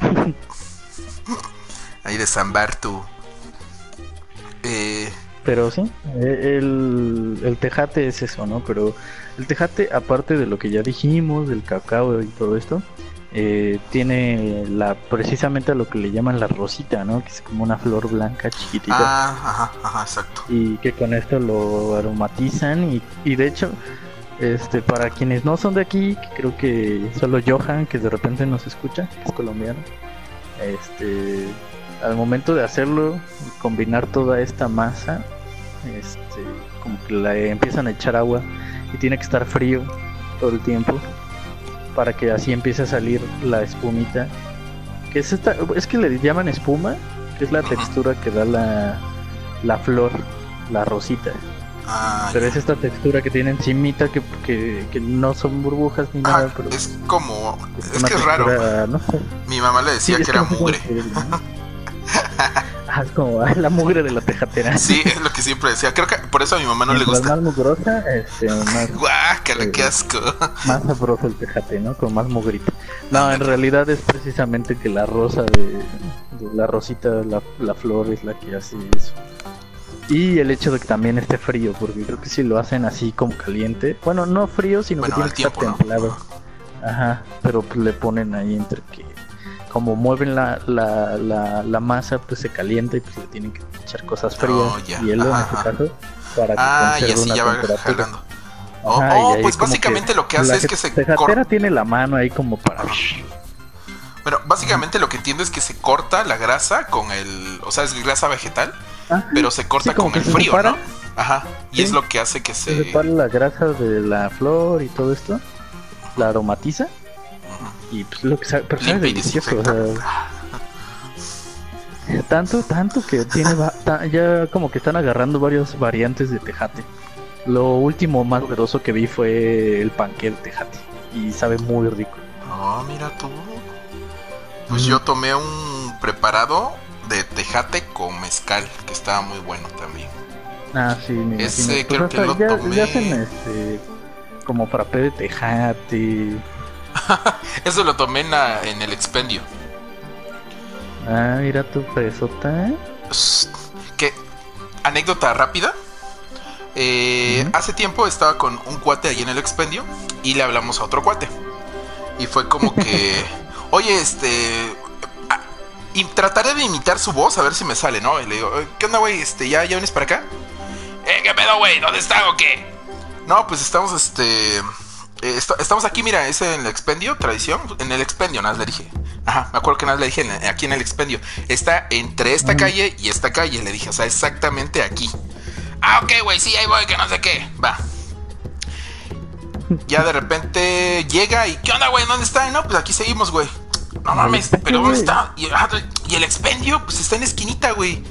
<laughs> Ahí de San Bartu. Eh, pero sí, eh, el, el, tejate es eso, ¿no? Pero el tejate, aparte de lo que ya dijimos, del cacao y todo esto, eh, tiene la precisamente lo que le llaman la rosita, ¿no? Que es como una flor blanca chiquitita. Ah, ajá, ajá, exacto. Y que con esto lo aromatizan y, y de hecho, este, para quienes no son de aquí, creo que solo Johan, que de repente nos escucha, que es colombiano, este, al momento de hacerlo, combinar toda esta masa, este, como que le empiezan a echar agua y tiene que estar frío todo el tiempo para que así empiece a salir la espumita. Que es esta, es que le llaman espuma, que es la textura que da la, la flor, la rosita. Ah, pero es esta textura que tiene encimita que, que, no son burbujas ni nada. Pero es como. Es, que es raro. Mi mamá le decía que era mugre. Ah, <laughs> es como <laughs> la mugre de la tejatera. Sí, es lo que siempre decía. Creo que por eso a mi mamá no le gusta. más mugrosa, este, más. Guácala, eh, qué asco. <laughs> Más sabroso el tejate, ¿no? Con más mugrita. No, en realidad es precisamente que la rosa de, la rosita, la, la flor es la que hace eso. Y el hecho de que también esté frío, porque creo que si lo hacen así como caliente, bueno, no frío, sino que tiene que estar templado. Ajá, pero pues le ponen ahí entre que como mueven la, la, la, masa, pues se calienta y pues le tienen que echar cosas frías, oh, hielo en este caso, para que ah, y así ya va jalando. Oh, oh pues básicamente lo que hace es que se corta. tiene la mano ahí como para. Bueno, básicamente lo que entiendo es que se corta la grasa con el. O sea, es grasa vegetal, pero se corta con el frío, ¿no? Ajá. Y es lo que hace que se. Se separa la grasa de la flor y todo esto. La aromatiza y pues lo que sabe, pero sabe delicioso. tanto, tanto que tiene ya como que están agarrando varias variantes de tejate. Lo último más novedoso que vi fue el panque de tejate y sabe muy rico. Ah, mira tú. Pues yo tomé un preparado de tejate con mezcal que estaba muy bueno también. Ah, sí, me Ese creo que lo tomé. hacen este como frappé de tejate. <laughs> Eso lo tomé en, el expendio. Ah, mira tu fresota. ¿Qué? Anécdota rápida. Eh, hace tiempo estaba con un cuate ahí en el expendio y le hablamos a otro cuate. Y fue como que, <laughs> oye, este... y trataré de imitar su voz a ver si me sale, ¿no? Y le digo, ¿qué onda, güey? Este, ¿ya, ¿Ya vienes para acá? ¿Eh, qué pedo, güey? ¿Dónde está o qué? No, pues estamos, este... Eh, estamos aquí, mira, es en el expendio, tradición. En el expendio, nada, le dije. Ajá, me acuerdo que nada le dije aquí en el expendio. Está entre esta calle y esta calle. Le dije, o sea, exactamente aquí. Ah, ok, güey, sí, ahí voy, que no sé qué. Va. Ya de repente llega y, ¿qué onda, güey? ¿Dónde está? No, pues aquí seguimos, güey. No mames, pero ¿dónde está? Y, y, el expendio, pues está en la esquinita, güey.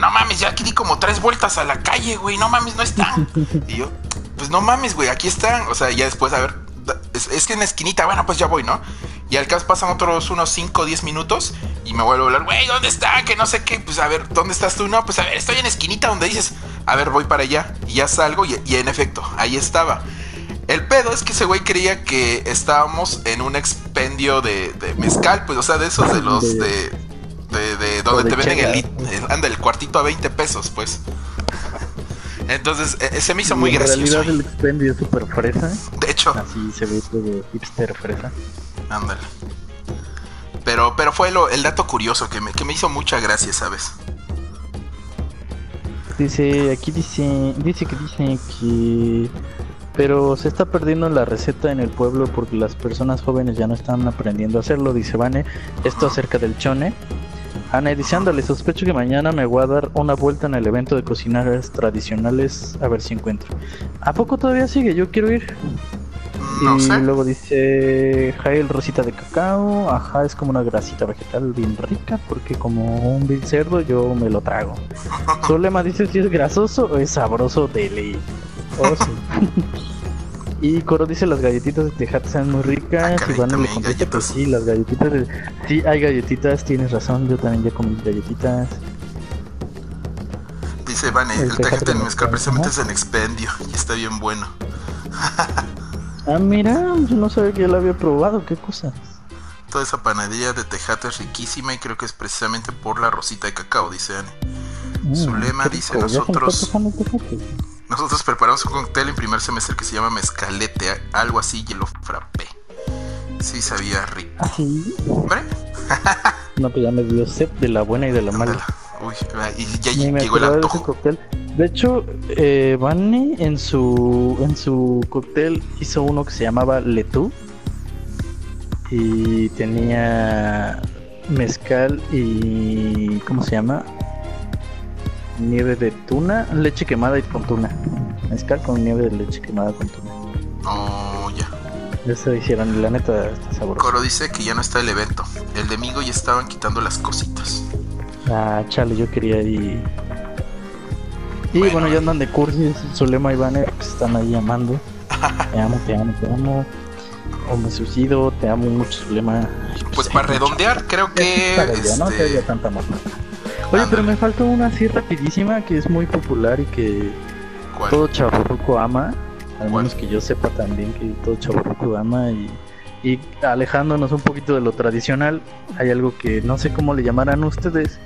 No mames, ya aquí di como tres vueltas a la calle, güey. No mames, no está. <laughs> Y yo, pues no mames, güey, aquí están. O sea, ya después, a ver, es, que en la esquinita, bueno, pues ya voy, ¿no? Y al caso pasan otros unos 5 o 10 minutos y me vuelvo a hablar, güey, ¿dónde está? Que no sé qué, pues a ver, ¿dónde estás tú? No, pues a ver, estoy en la esquinita donde dices, a ver, voy para allá. Y ya salgo y, en efecto, ahí estaba. El pedo es que ese güey creía que estábamos en un expendio de, mezcal, pues, o sea, de esos de los de. De, donde te venden el, anda, el cuartito a 20 pesos, pues. <laughs> Entonces, e, se me hizo muy gracioso. En realidad, el expendio es súper fresa. De hecho. Así se ve todo hipster fresa. Ándale. Pero, pero fue lo, el dato curioso que me, que me hizo mucha gracia, ¿sabes? Dice, aquí dice, dice que dice que... Pero se está perdiendo la receta en el pueblo porque las personas jóvenes ya no están aprendiendo a hacerlo, dice Vane. Esto acerca del chone. Ana le sospecho que mañana me voy a dar una vuelta en el evento de cocinares tradicionales a ver si encuentro. ¿A poco todavía sigue? Yo quiero ir. No y sé. luego dice Jael rosita de cacao. Ajá, es como una grasita vegetal bien rica porque como un vil cerdo yo me lo trago. <laughs> Solema dice si es grasoso o es sabroso de ley. <laughs> Oh, Y Coro dice las galletitas de Tejate son muy ricas. Ah, y van le contesta pues sí, las galletitas de... Sí, hay galletitas, tienes razón, yo también ya comí galletitas. Dice Vane, el, tejate en mezcal precisamente es en expendio y está bien bueno. ah, mira, yo no sabía que ya la había probado, qué cosa. Toda esa panadería de tejate es riquísima y creo que es precisamente por la rosita de cacao, dice Anne. Mm, Zulema dice nosotros... Nosotros preparamos un cóctel en primer semestre que se llama mezcalete, algo así, y lo frappé. Sí, sabía rico. ¿Ah? ¿Hombre? <laughs> no, pues ya me dio set de la buena y de la mala. Uy, y ya llegó el antojo. De, de hecho, eh, en su, en su cóctel hizo uno que se llamaba Letú. Y tenía mezcal y... ¿Cómo se llama? Nieve de tuna, leche quemada y con tuna. Mezcal con nieve de leche quemada con tuna. Oh, ya. Eso hicieron y la neta está sabroso. Coro dice que ya no está el evento. El de Migo ya estaban quitando las cositas. Ah, chale, yo quería ir. Y bueno, ya andan de cursis, Zulema y Banner que están ahí llamando. <laughs> te amo, te amo, te amo. O me suicido, te amo mucho, Zulema. Pues, para redondear, creo que. este... no que haya tanta más Oye, pero me falta una así rapidísima que es muy popular y que todo chaburruco ama. Al menos que yo sepa también que todo chaburruco ama y, y alejándonos un poquito de lo tradicional, hay algo que no sé cómo le llamarán ustedes,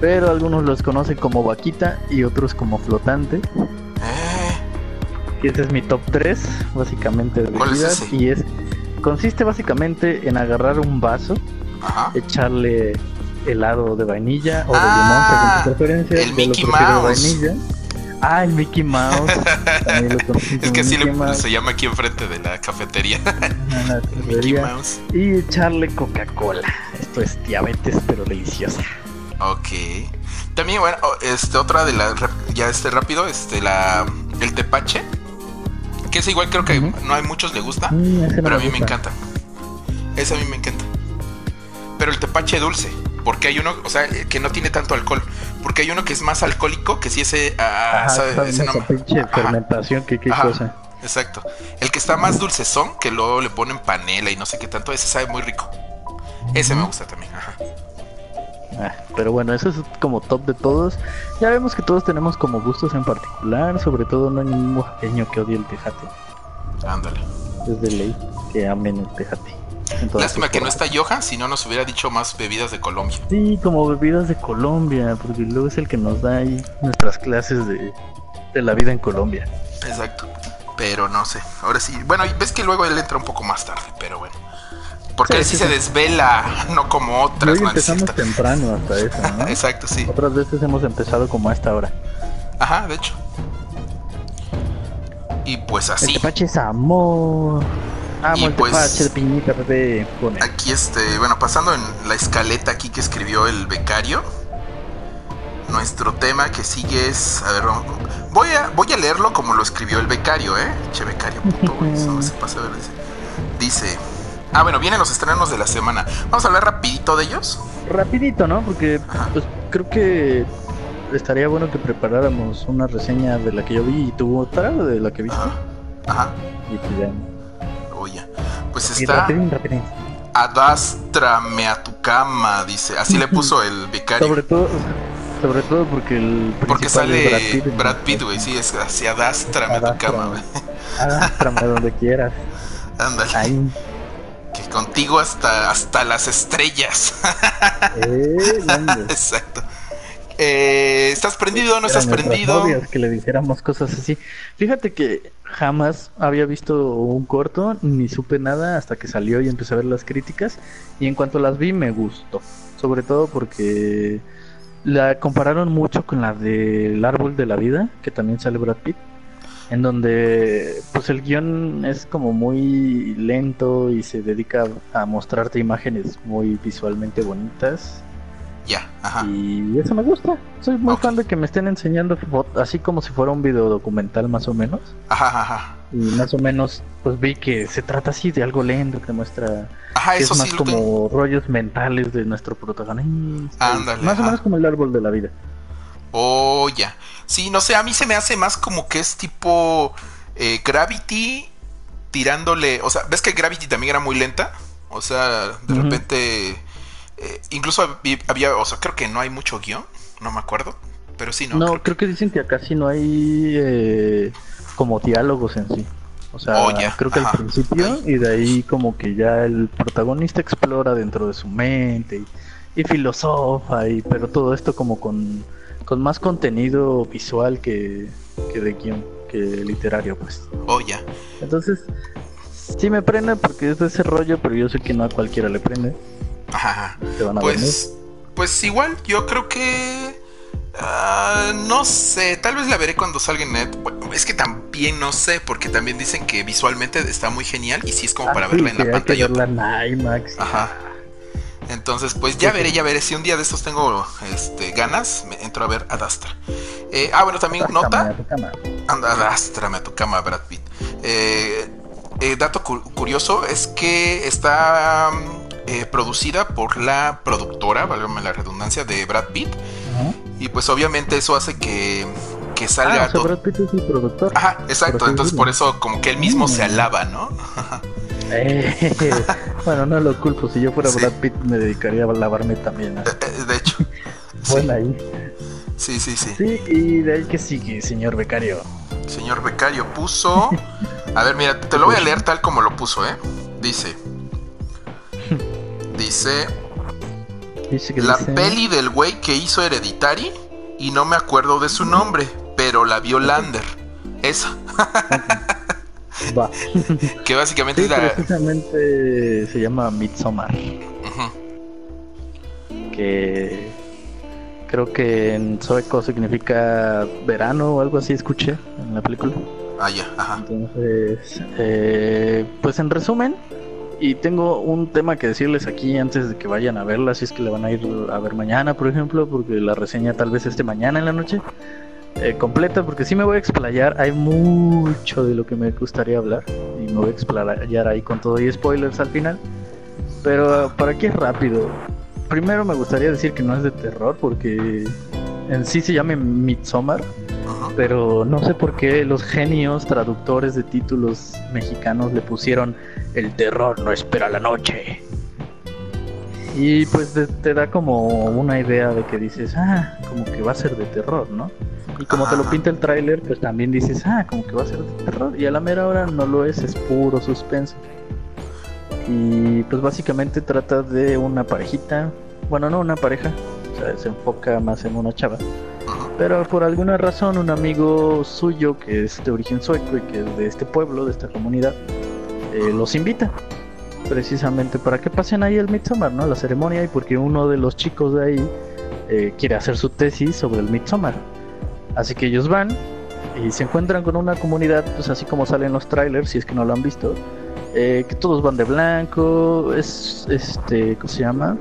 pero algunos los conocen como vaquita y otros como flotante. Eh. Y ese es mi top 3, básicamente de bebidas. y es consiste básicamente en agarrar un vaso, echarle helado de vainilla o de limón, según tu ah, preferencia. El Mickey Mouse. vainilla. Ah, el Mickey Mouse. <laughs> es que así se llama aquí enfrente de la cafetería. <laughs> Mickey Mouse. Y echarle Coca-Cola. Esto es diabetes, pero deliciosa. Ok. También, bueno, este, otra de las. Ya este rápido, este, la. El tepache. Que es igual, creo que no hay muchos le gusta. Mm, pero a mí me encanta. Ese a mí me encanta. Pero el tepache dulce. Porque hay uno, o sea, que no tiene tanto alcohol. Porque hay uno que es más alcohólico, que sí ese, ah, ese fermentación, que qué cosa. Exacto. El que está más dulcezón, que luego le ponen panela y no sé qué tanto, ese sabe muy rico. Ese me gusta también, ajá. Ah, pero bueno, eso es como top de todos. Ya vemos que todos tenemos como gustos en particular, sobre todo no hay ningún oaxaqueño que odie el tejate. Ándale. Es de ley que amen el tejate. Lástima que no está Johan, si no nos hubiera dicho más bebidas de Colombia. Sí, como bebidas de Colombia, porque luego es el que nos da ahí nuestras clases de, la vida en Colombia. Exacto, pero no sé, ahora sí, bueno, ves que luego él entra un poco más tarde, pero bueno. Porque él sí, se desvela, <laughs> no como otras. Hoy empezamos temprano hasta eso, ¿no? <laughs> Exacto, sí. Otras veces hemos empezado como a esta hora. Ajá, de hecho. Y pues así. El tepache es amor. Ah, Y pues- piñita, bebé. Pone. Aquí este, bueno, pasando en la escaleta aquí que escribió el becario. Nuestro tema que sigue es, a ver, voy a voy a leerlo como lo escribió el becario, ¿eh? Che becario, puto, güey, eso no se pasa a ver, dice. Ah, bueno, vienen los estrenos de la semana. Vamos a hablar rapidito de ellos. Rapidito, ¿no? Porque pues creo que estaría bueno que preparáramos una reseña de la que yo vi y tú otra de la que viste. Ajá. Ajá. Y pues ya. Oye, pues está. Adástrame a tu cama, dice. Así le puso <laughs> el becario. Sobre todo, sobre todo porque el Porque sale Brad Pitt, güey. Sí, es así, adástrame a tu cama, güey. Adástrame donde quieras. <laughs> Ándale. Que contigo hasta, hasta las estrellas. Eh. <laughs> Exacto. Eh, ¿Estás prendido o no estás prendido? fobias, que le dijéramos cosas así. Fíjate que jamás había visto un corto ni supe nada hasta que salió y empecé a ver las críticas y en cuanto las vi me gustó, sobre todo porque la compararon mucho con la del árbol de la vida, que también sale Brad Pitt, en donde pues el guion es como muy lento y se dedica a mostrarte imágenes muy visualmente bonitas Ya, ajá. y eso me gusta. Soy muy fan de que me estén enseñando así como si fuera un video documental más o menos. Ajá, ajá. Y más o menos pues vi que se trata así de algo lento que muestra Ajá, que eso es más sí como rollos mentales de nuestro protagonista. Ándale, Más o menos como el árbol de la vida. Oh, ya. Sí, no sé, a mí se me hace más como que es tipo eh, Gravity tirándole. O sea, ¿ves que Gravity también era muy lenta? O sea, de repente. Eh, incluso había, o sea, creo que no hay mucho guion, no me acuerdo. Pero sí, no. No, creo creo, que dicen que acá sí no hay eh, como diálogos en sí. O sea, Oh, creo que ajá. al principio y de ahí como que ya el protagonista explora dentro de su mente y, y filosofa, y, pero todo esto como con, con más contenido visual que, que de guion, que literario pues. Oh, ya. Entonces, sí me prende porque es de ese rollo, pero yo sé que no a cualquiera le prende. Ajá. Te van a dormir. Pues, pues igual, yo creo que. ah, no sé, tal vez la veré cuando salga en net. Bueno, es que también no sé, porque también dicen que visualmente está muy genial y sí es como Ah, para sí, verla en la pantalla. verla en IMAX. Ajá. Entonces, pues ya veré, ya veré. Si un día de estos tengo este, ganas, me entro a ver Adastra. Eh, ah, bueno, también nota. Anda, adástrame a tu cama, Brad Pitt. Eh, eh, dato cu- curioso es que está mm, eh, producida por la productora, válgame la redundancia, de Brad Pitt. Y pues obviamente eso hace que, que salga Ah, o sea. Brad Pitt es el productor. Ajá, exacto. Entonces por eso como que él mismo se Mm. alaba, ¿no? Eh, <laughs> bueno, no lo culpo. Si yo fuera Sí. Brad Pitt, me dedicaría a lavarme también. Eh, De hecho. <laughs> Sí, Bueno, ahí. sí, sí, sí. Sí, y de ahí que sigue, señor becario. Señor Becario puso. A ver, mira, te lo voy a leer tal como lo puso, ¿eh? Dice. Dice. Dice que La dice- peli del güey que hizo Hereditary. Y no me acuerdo de su nombre. Pero la vio Lander. Esa. Va. <laughs> Que básicamente Sí, es la. precisamente se llama Midsommar. Que creo que en sueco significa verano o algo así, escuché en la película. Ah, ya, ajá. Entonces, eh, pues en resumen, y tengo un tema que decirles aquí antes de que vayan a verla, si es que la van a ir a ver mañana, por ejemplo, porque la reseña tal vez esté mañana en la noche, eh, completa, porque sí me voy a explayar, hay mucho de lo que me gustaría hablar, y me voy a explayar ahí con todo y spoilers al final, pero para aquí es rápido. Primero me gustaría decir que no es de terror, porque en sí se llama Midsommar, pero no sé por qué los genios traductores de títulos mexicanos le pusieron El terror no espera la noche. Y pues te, te da como una idea de que dices, ah, como que va a ser de terror, ¿no? Y como te lo pinta el tráiler, pues también dices, ah, como que va a ser de terror. Y a la mera hora no lo es, es puro suspenso. Y pues básicamente trata de una parejita, bueno, no una pareja, o sea, se enfoca más en una chava. Pero por alguna razón un amigo suyo que es de origen sueco y que es de este pueblo, de esta comunidad, eh, los invita precisamente para que pasen ahí el Midsommar, ¿no? La ceremonia y porque uno de los chicos de ahí eh, quiere hacer su tesis sobre el Midsommar. Así que ellos van y se encuentran con una comunidad, pues así como salen los trailers, si es que no lo han visto, eh, que todos van de blanco, es, este, ¿cómo se llama?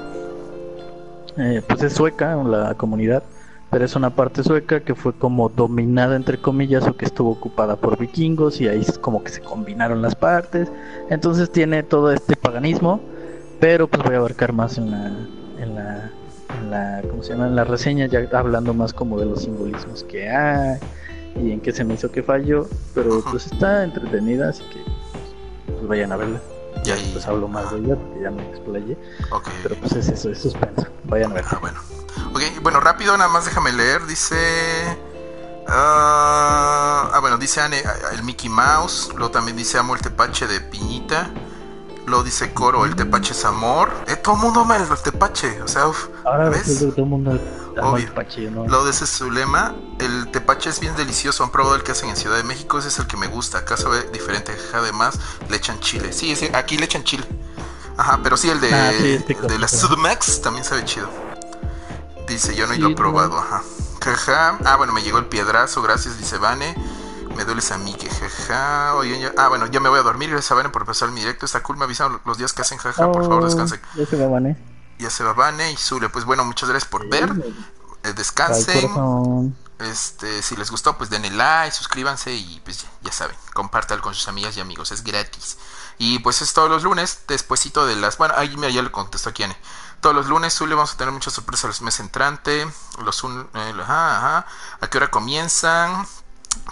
Pues es sueca la comunidad, pero es una parte sueca que fue como dominada entre comillas o que estuvo ocupada por vikingos y ahí es como que se combinaron las partes, entonces tiene todo este paganismo, pero pues voy a abarcar más en la, en la, en la, ¿cómo se llama? En la reseña ya hablando más como de los simbolismos que hay y en qué se me hizo que falló, pero pues está entretenida, así que pues, vayan a verla. Y ahí- Pues hablo más de ella porque ya me explayé, Ok. pero pues es eso, es suspenso. Vayan a verla. Ah, bueno. Ok, bueno, rápido, nada más déjame leer. Dice. ah, ah, bueno, dice Anne, ah, el Mickey Mouse. Luego también dice Amo el tepache de piñita. Luego dice Coro, el tepache es amor. Eh, todo el mundo ama el tepache. O sea, uf, Ahora ¿ves? todo el mundo Obvio. Luego de ese es su lema. El tepache es bien delicioso. Han probado el que hacen en Ciudad de México. Ese es el que me gusta. Acá sabe diferente. Además, le echan chile. Sí, ese- aquí le echan chile. Ajá, pero sí, el de, Ah, sí, este el de la. Sudmax también sabe chido. Dice, yo no Sí, lo he probado, ajá. Jaja. Ah, bueno, me llegó el piedrazo, gracias, dice Vane. Me dueles a mí, que jaja. Oye, ya- ah, bueno, ya me voy a dormir. Gracias a Vane por pasar mi directo. Está cool, me avisan los días que hacen jaja. Por favor, Oh, descansen. Ya se me van. Ya se va Vane y Zule. Pues bueno, muchas gracias por ver. Eh, descansen. Este, si les gustó, pues denle like, suscríbanse y pues ya, ya saben, compártanlo con sus amigas y amigos, es gratis. Y pues es todos los lunes, despuesito de las... Bueno, ahí mira, ya le contesto aquí, Anne. Todos los lunes, Zule, vamos a tener muchas sorpresas los meses entrante. Los un, eh, ajá, ajá. ¿A qué hora comienzan?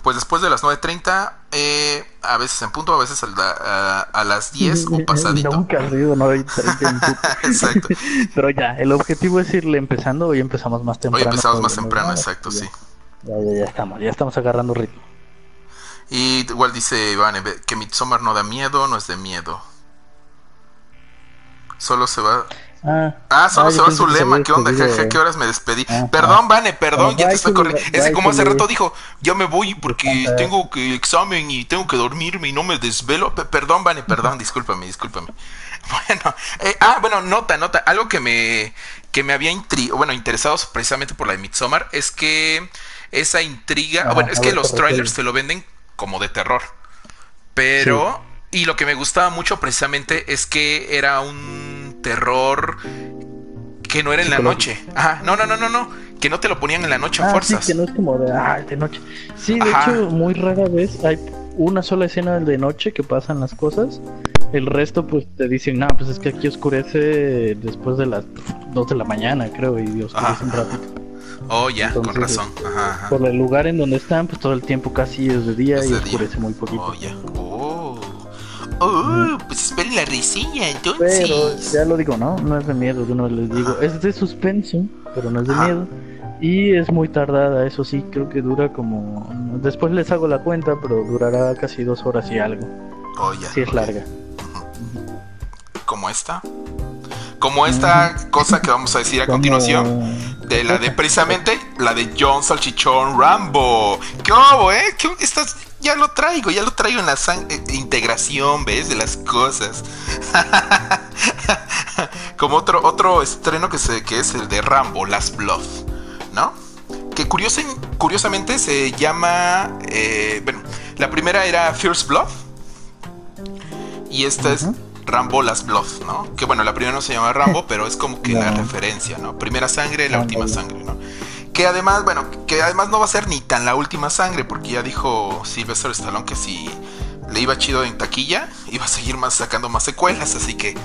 Pues después de las 9.30, eh, a veces en punto, a veces a, la- a- a las 10 o pasadito. Nunca ha sido, no hay <laughs> Exacto. Pero ya, el objetivo es irle empezando. Hoy empezamos más Hoy temprano. empezamos más temprano, no, exacto, ya, sí. Ya, ya, ya estamos, ya estamos agarrando ritmo. Y igual dice Iván ve- que Midsommar no da miedo, no es de miedo. Solo se va. Ah, Ah, solo ah, se yo va su se lema. ¿Qué onda? Jeje, ¿qué horas me despedí? Ah, perdón, Vane, perdón, Ah, ya te estoy corriendo. Bye, como hace rato dijo, yo me voy porque tengo que examen y tengo que dormirme y no me desvelo. Pe- perdón, Vane, perdón, discúlpame, discúlpame. <laughs> Bueno, eh, ah, bueno, nota, nota. Algo que me, que me había bueno, interesado precisamente por la de Midsommar es que esa intriga. Ajá, bueno, es que ver, los trailers te lo venden como de terror. Pero, y lo que me gustaba mucho precisamente es que era un terror que no era en la noche. Ajá, no, no, no, no, no. Que no te lo ponían en la noche a Ah, fuerzas. sí, que no es como de, ah, de noche. Sí, de Ajá. hecho, muy rara vez hay una sola escena de noche que pasan las cosas. El resto, pues te dicen, no, pues es que aquí oscurece después de las 2 de la mañana, creo, y oscurece Ajá, un ratito. Oh, ya, con razón. Ajá, ajá. Por el lugar en donde están, pues todo el tiempo casi es de día Es y de día. oscurece muy poquito. Oh, ya. Oh. Oh, pues esperen la reseña Pero entonces. ya lo digo, ¿no? No es de miedo, de una vez les digo. Es de suspenso, pero no es de Ajá. miedo. Y es muy tardada, eso sí, creo que dura como... Después les hago la cuenta, pero durará casi dos horas y algo. Oh, ya. Sí es larga. Como esta. Como esta cosa que vamos a decir a continuación. De la de precisamente la de John Salchichón Rambo. ¿Qué hubo, eh? ¿Qué, estás, ya lo traigo, ya lo traigo en la san- eh, integración, ¿ves? De las cosas. <laughs> Como otro, otro estreno que, se, que es el de Rambo, Last Blood, ¿no? Que curiosa- curiosamente se llama. eh, bueno, la primera era First Blood. Y esta es. Rambo Last Blood, ¿no? Que bueno, la primera no se llama Rambo, <laughs> pero es como que la No. referencia, ¿no? Primera sangre, la última sangre, ¿no? Que además, bueno, que además no va a ser ni tan la última sangre, porque ya dijo Sylvester Stallone que si le iba chido en taquilla, iba a seguir más sacando más secuelas, así que.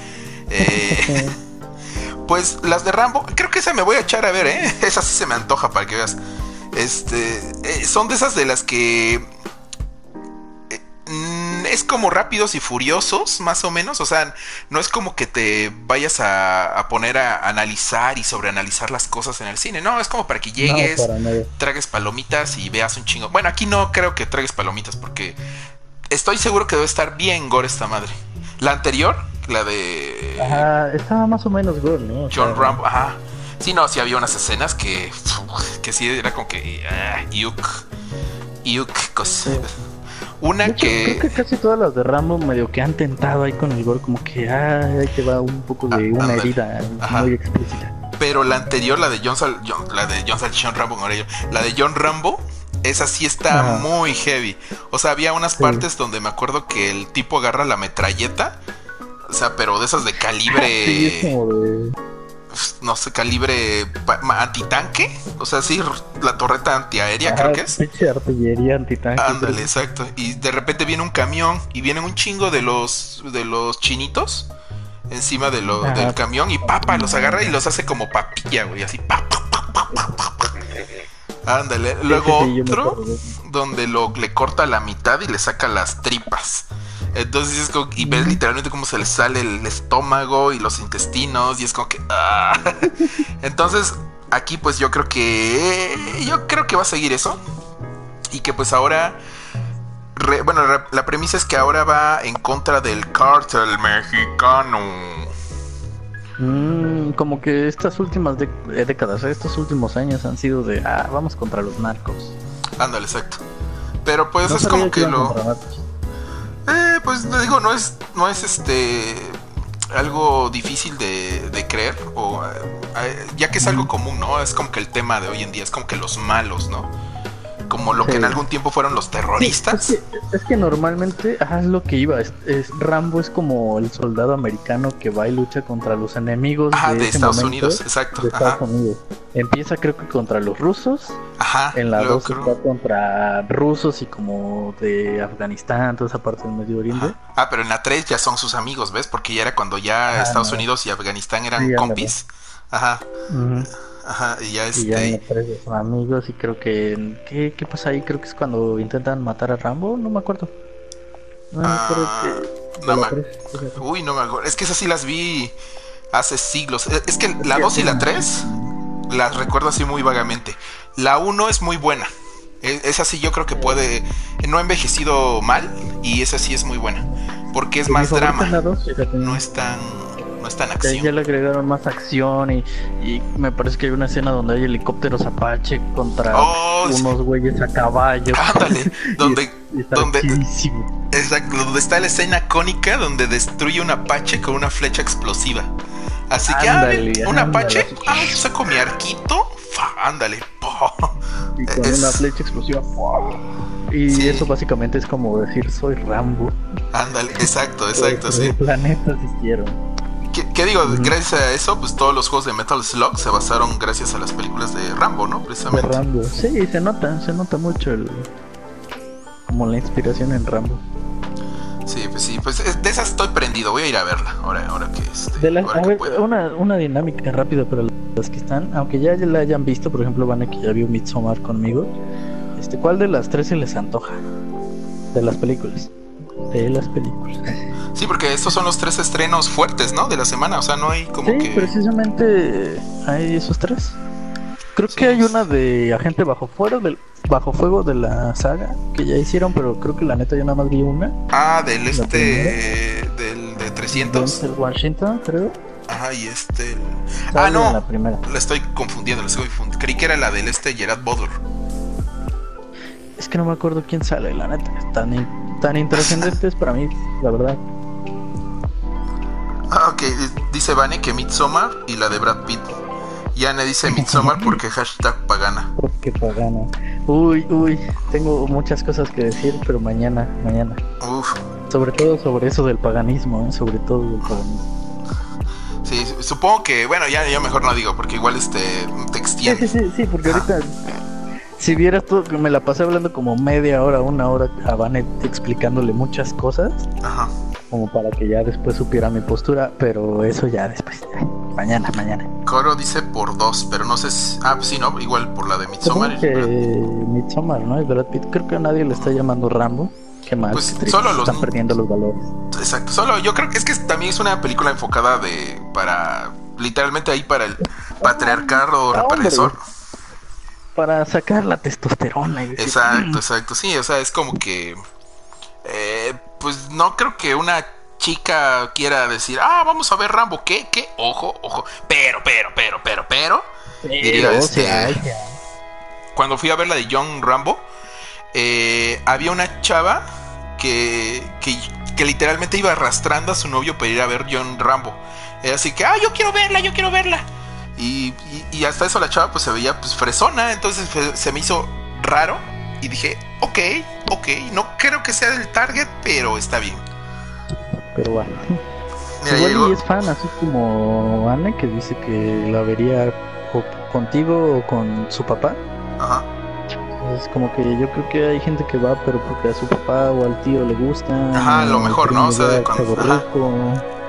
eh, <laughs> pues las de Rambo, creo que esa me voy a echar a ver, ¿eh? <laughs> Esa sí se me antoja para que veas. Este. eh, son de esas de las que. Es como rápidos y furiosos, más o menos. O sea, no es como que te vayas a, a poner a analizar y sobreanalizar las cosas en el cine. No, es como para que llegues, No, tragues palomitas y veas un chingo. Bueno, aquí no creo que tragues palomitas porque estoy seguro que debe estar bien gore esta madre. La anterior, la de Ajá, estaba más o menos good, ¿no? O John Rambo, ajá. Sí, no, sí había unas escenas que que sí era como que ah, yuk, yuk, cosa. Sí. Una hecho, creo que que casi todas las de Rambo medio que han tentado ahí con el gore, como que ah, ahí te va un poco de Ah, una herida Ajá. muy explícita. pero la anterior, la de John, Sal- John- la de John Salchichón Rambo, la de John Rambo Esa sí está muy heavy. O sea, había unas partes donde me acuerdo que el tipo agarra la metralleta. O sea, pero de esas de calibre. <laughs> Sí, como de no sé, calibre antitanque. O sea, sí, la torreta antiaérea, creo que es. artillería antitanque. Ándale, exacto. Y de repente viene un camión y vienen un chingo de los de los chinitos encima de lo, del camión y papa los agarra y los hace como papilla, güey, así Ándale, luego otro donde lo le corta la mitad y le saca las tripas. Entonces es como, y ves literalmente cómo se le sale el estómago y los intestinos y es como que... Ah. <laughs> Entonces aquí pues yo creo que... Yo creo que va a seguir eso. Y que pues ahora... bueno, la premisa es que ahora va en contra del cártel mexicano. Mm, como que estas últimas eh, décadas, estos últimos años han sido de, ah, vamos contra los narcos. Ándale, exacto. Pero pues es como que, lo... Eh, pues digo, no es, no es este algo difícil de, creer, o eh, ya que es algo común, ¿no? Es como que el tema de hoy en día, es como que los malos, ¿no? Como lo que en algún tiempo fueron los terroristas. es, que, normalmente, es lo que iba, es, Rambo es como el soldado americano que va y lucha contra los enemigos de, Estados Unidos, exacto. Empieza creo que contra los rusos, Ajá, en la 2 está contra rusos y como de Afganistán, toda esa parte del Medio Oriente. Ah, pero en la 3 ya son sus amigos, ¿ves? Porque ya era cuando ya Estados Unidos y Afganistán eran compis. Ajá. Ajá, y ya este. Y ya este, son amigos y creo que. ¿qué, ¿Qué pasa ahí? Creo que es cuando intentan matar a Rambo, no me acuerdo. No me acuerdo. Ah, no me... Uy, no me acuerdo. Es que esas sí las vi hace siglos. Es que la 2 y la 3 las recuerdo así muy vagamente. La 1 es muy buena. E, esa sí yo creo que puede. No ha envejecido mal y esa sí es muy buena. Porque es más drama. No es tan no está acción. Ya le agregaron más acción y, y, me parece que hay una escena donde hay helicópteros Apache contra oh, unos güeyes a caballo. Ándale, <laughs> donde, donde, exacto, donde está la escena cónica donde destruye un Apache con una flecha explosiva. Así que, ah, un Apache, ah, saco mi arquito, ándale, y con una flecha explosiva. Y eso básicamente es como decir soy Rambo. Ándale, exacto, <laughs> exacto, sí. planetas hicieron. ¿Qué, digo? Gracias a eso, pues todos los juegos de Metal Slug se basaron gracias a las películas de Rambo, ¿no? Precisamente. De Rambo, sí, se nota, se nota mucho el como la inspiración en Rambo. Sí, pues sí, pues de esas estoy prendido, voy a ir a verla ahora, ahora que este, de una, una dinámica rápida para los que están, aunque ya la hayan visto, por ejemplo, Van que ya vio Midsommar conmigo, este, ¿cuál de las tres se les antoja? De las películas. De las películas. Sí, porque estos son los tres estrenos fuertes, ¿no? De la semana, o sea, no hay como sí, precisamente hay esos tres. Creo que hay una de Agente Bajo Fuego, del, Bajo Fuego de la saga que ya hicieron, pero creo que la neta yo nada más vi una. Ah, del este, del de 300. El Washington, creo. Ajá, y este... Ah, no, la, primera. la estoy confundiendo, la estoy confundiendo. Creí que era la del este Gerard Butler. Es que no me acuerdo quién sale, la neta. Tan, tan intrascendentes <laughs> para mí, la verdad. Ah, ok, dice Vane que Midsommar y la de Brad Pitt. Yane dice <laughs> Midsommar porque hashtag pagana. Porque pagana. Uy, uy, tengo muchas cosas que decir, pero mañana, mañana. Uf. Sobre todo sobre eso del paganismo, ¿eh? sobre todo del paganismo. Sí, supongo que, bueno, ya yo mejor no digo, porque igual este te extiende. Sí, sí, sí, sí porque ahorita si vieras todo, me la pasé hablando como media hora, una hora a Vanet explicándole muchas cosas. Ajá como para que ya después supiera mi postura, pero eso ya después, mañana, mañana. Coro dice por dos, pero no sé si... Ah, sí, ¿no? Igual por la de Midsommar. Que Midsommar, ¿no? Brad Pitt, creo que a nadie le está llamando Rambo. Qué mal. Pues solo los... Están perdiendo los valores. Exacto, solo yo creo que es que también es una película enfocada de... para... literalmente ahí para el patriarcado represor. Para sacar la testosterona. Y exacto, exacto. Sí, o sea, es como que... Eh, pues no creo que una chica quiera decir, ah, vamos a ver Rambo, ¿qué? ¿Qué? Ojo, ojo. Pero, pero, pero, pero, pero. diría este. Cuando fui a ver la de John Rambo, eh, había una chava que, que, literalmente iba arrastrando a su novio para ir a ver John Rambo. así que, ah, yo quiero verla, yo quiero verla. Y, y, hasta eso la chava pues se veía pues fresona, entonces se me hizo raro y dije, ok, ok, no creo que sea del target, pero está bien. Pero bueno. <laughs> Igual y es fan, así como Anne, que dice que la vería contigo o con su papá. Ajá. Es como que yo creo que hay gente que va, pero porque a su papá o al tío le gusta. Ajá, lo mejor, ¿no? O sea, cuando,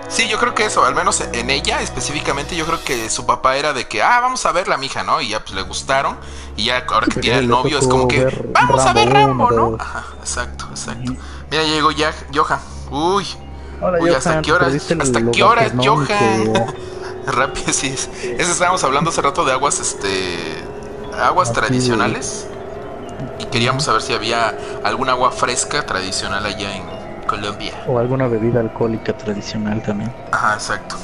Sí, yo creo que eso, al menos en ella específicamente, yo creo que su papá era de que, ah, vamos a ver la mija, ¿no? Y ya pues le gustaron. Y ya ahora que tiene el novio es como que, vamos a ver Rambo, ¿no? Ajá, exacto, exacto. Mira, llegó ya Johan. Uy. Hola, Uy, ¿hasta qué horas? ¿Hasta qué horas, Johan? <laughs> Rápido, sí. Eso estábamos hablando hace rato de aguas, este. Aguas tradicionales. Y queríamos saber si había algún agua fresca tradicional allá en Colombia. O alguna bebida alcohólica tradicional también. Ajá, exacto.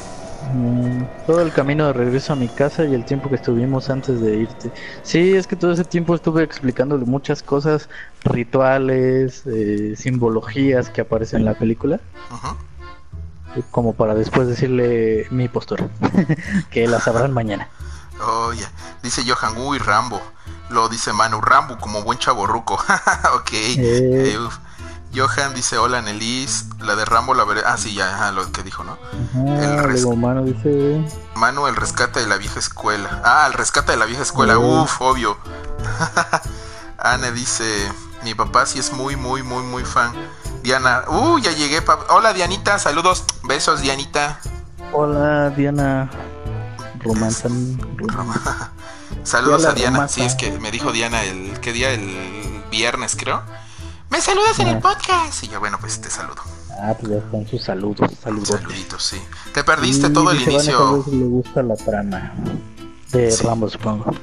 Mm, todo el camino de regreso a mi casa y el tiempo que estuvimos antes de irte. Sí, es que todo ese tiempo estuve explicándole muchas cosas, rituales, eh, simbologías que aparecen en la película. Ajá. Como para después decirle mi postura, <laughs> que la sabrán mañana. Oye, dice Johan, uy, Rambo. Lo dice Manu, Rambo como buen chaborruco. <laughs> ok. Eh. Eh, Johan dice, hola Nelis, la de Rambo la veré. Ah, sí, ya, lo que dijo, ¿no? el Manu dice... Manu, el rescate de la vieja escuela. Ah, el rescate de la vieja escuela, uf, obvio. <laughs> Anne dice, mi papá sí es muy, muy, muy, muy fan. Diana, uh, ya llegué. Hola Dianita, saludos, besos Dianita. Hola Diana. Romanza. <laughs> saludos a Diana. Sí, es que me dijo Diana el, ¿qué día? El viernes, creo me saludas en el podcast. Y yo, bueno, pues te saludo. Ah, pues ya están sus saludos, saludos. Saluditos, sí. Te perdiste todo el inicio. le gusta la trama de Rambo, supongo.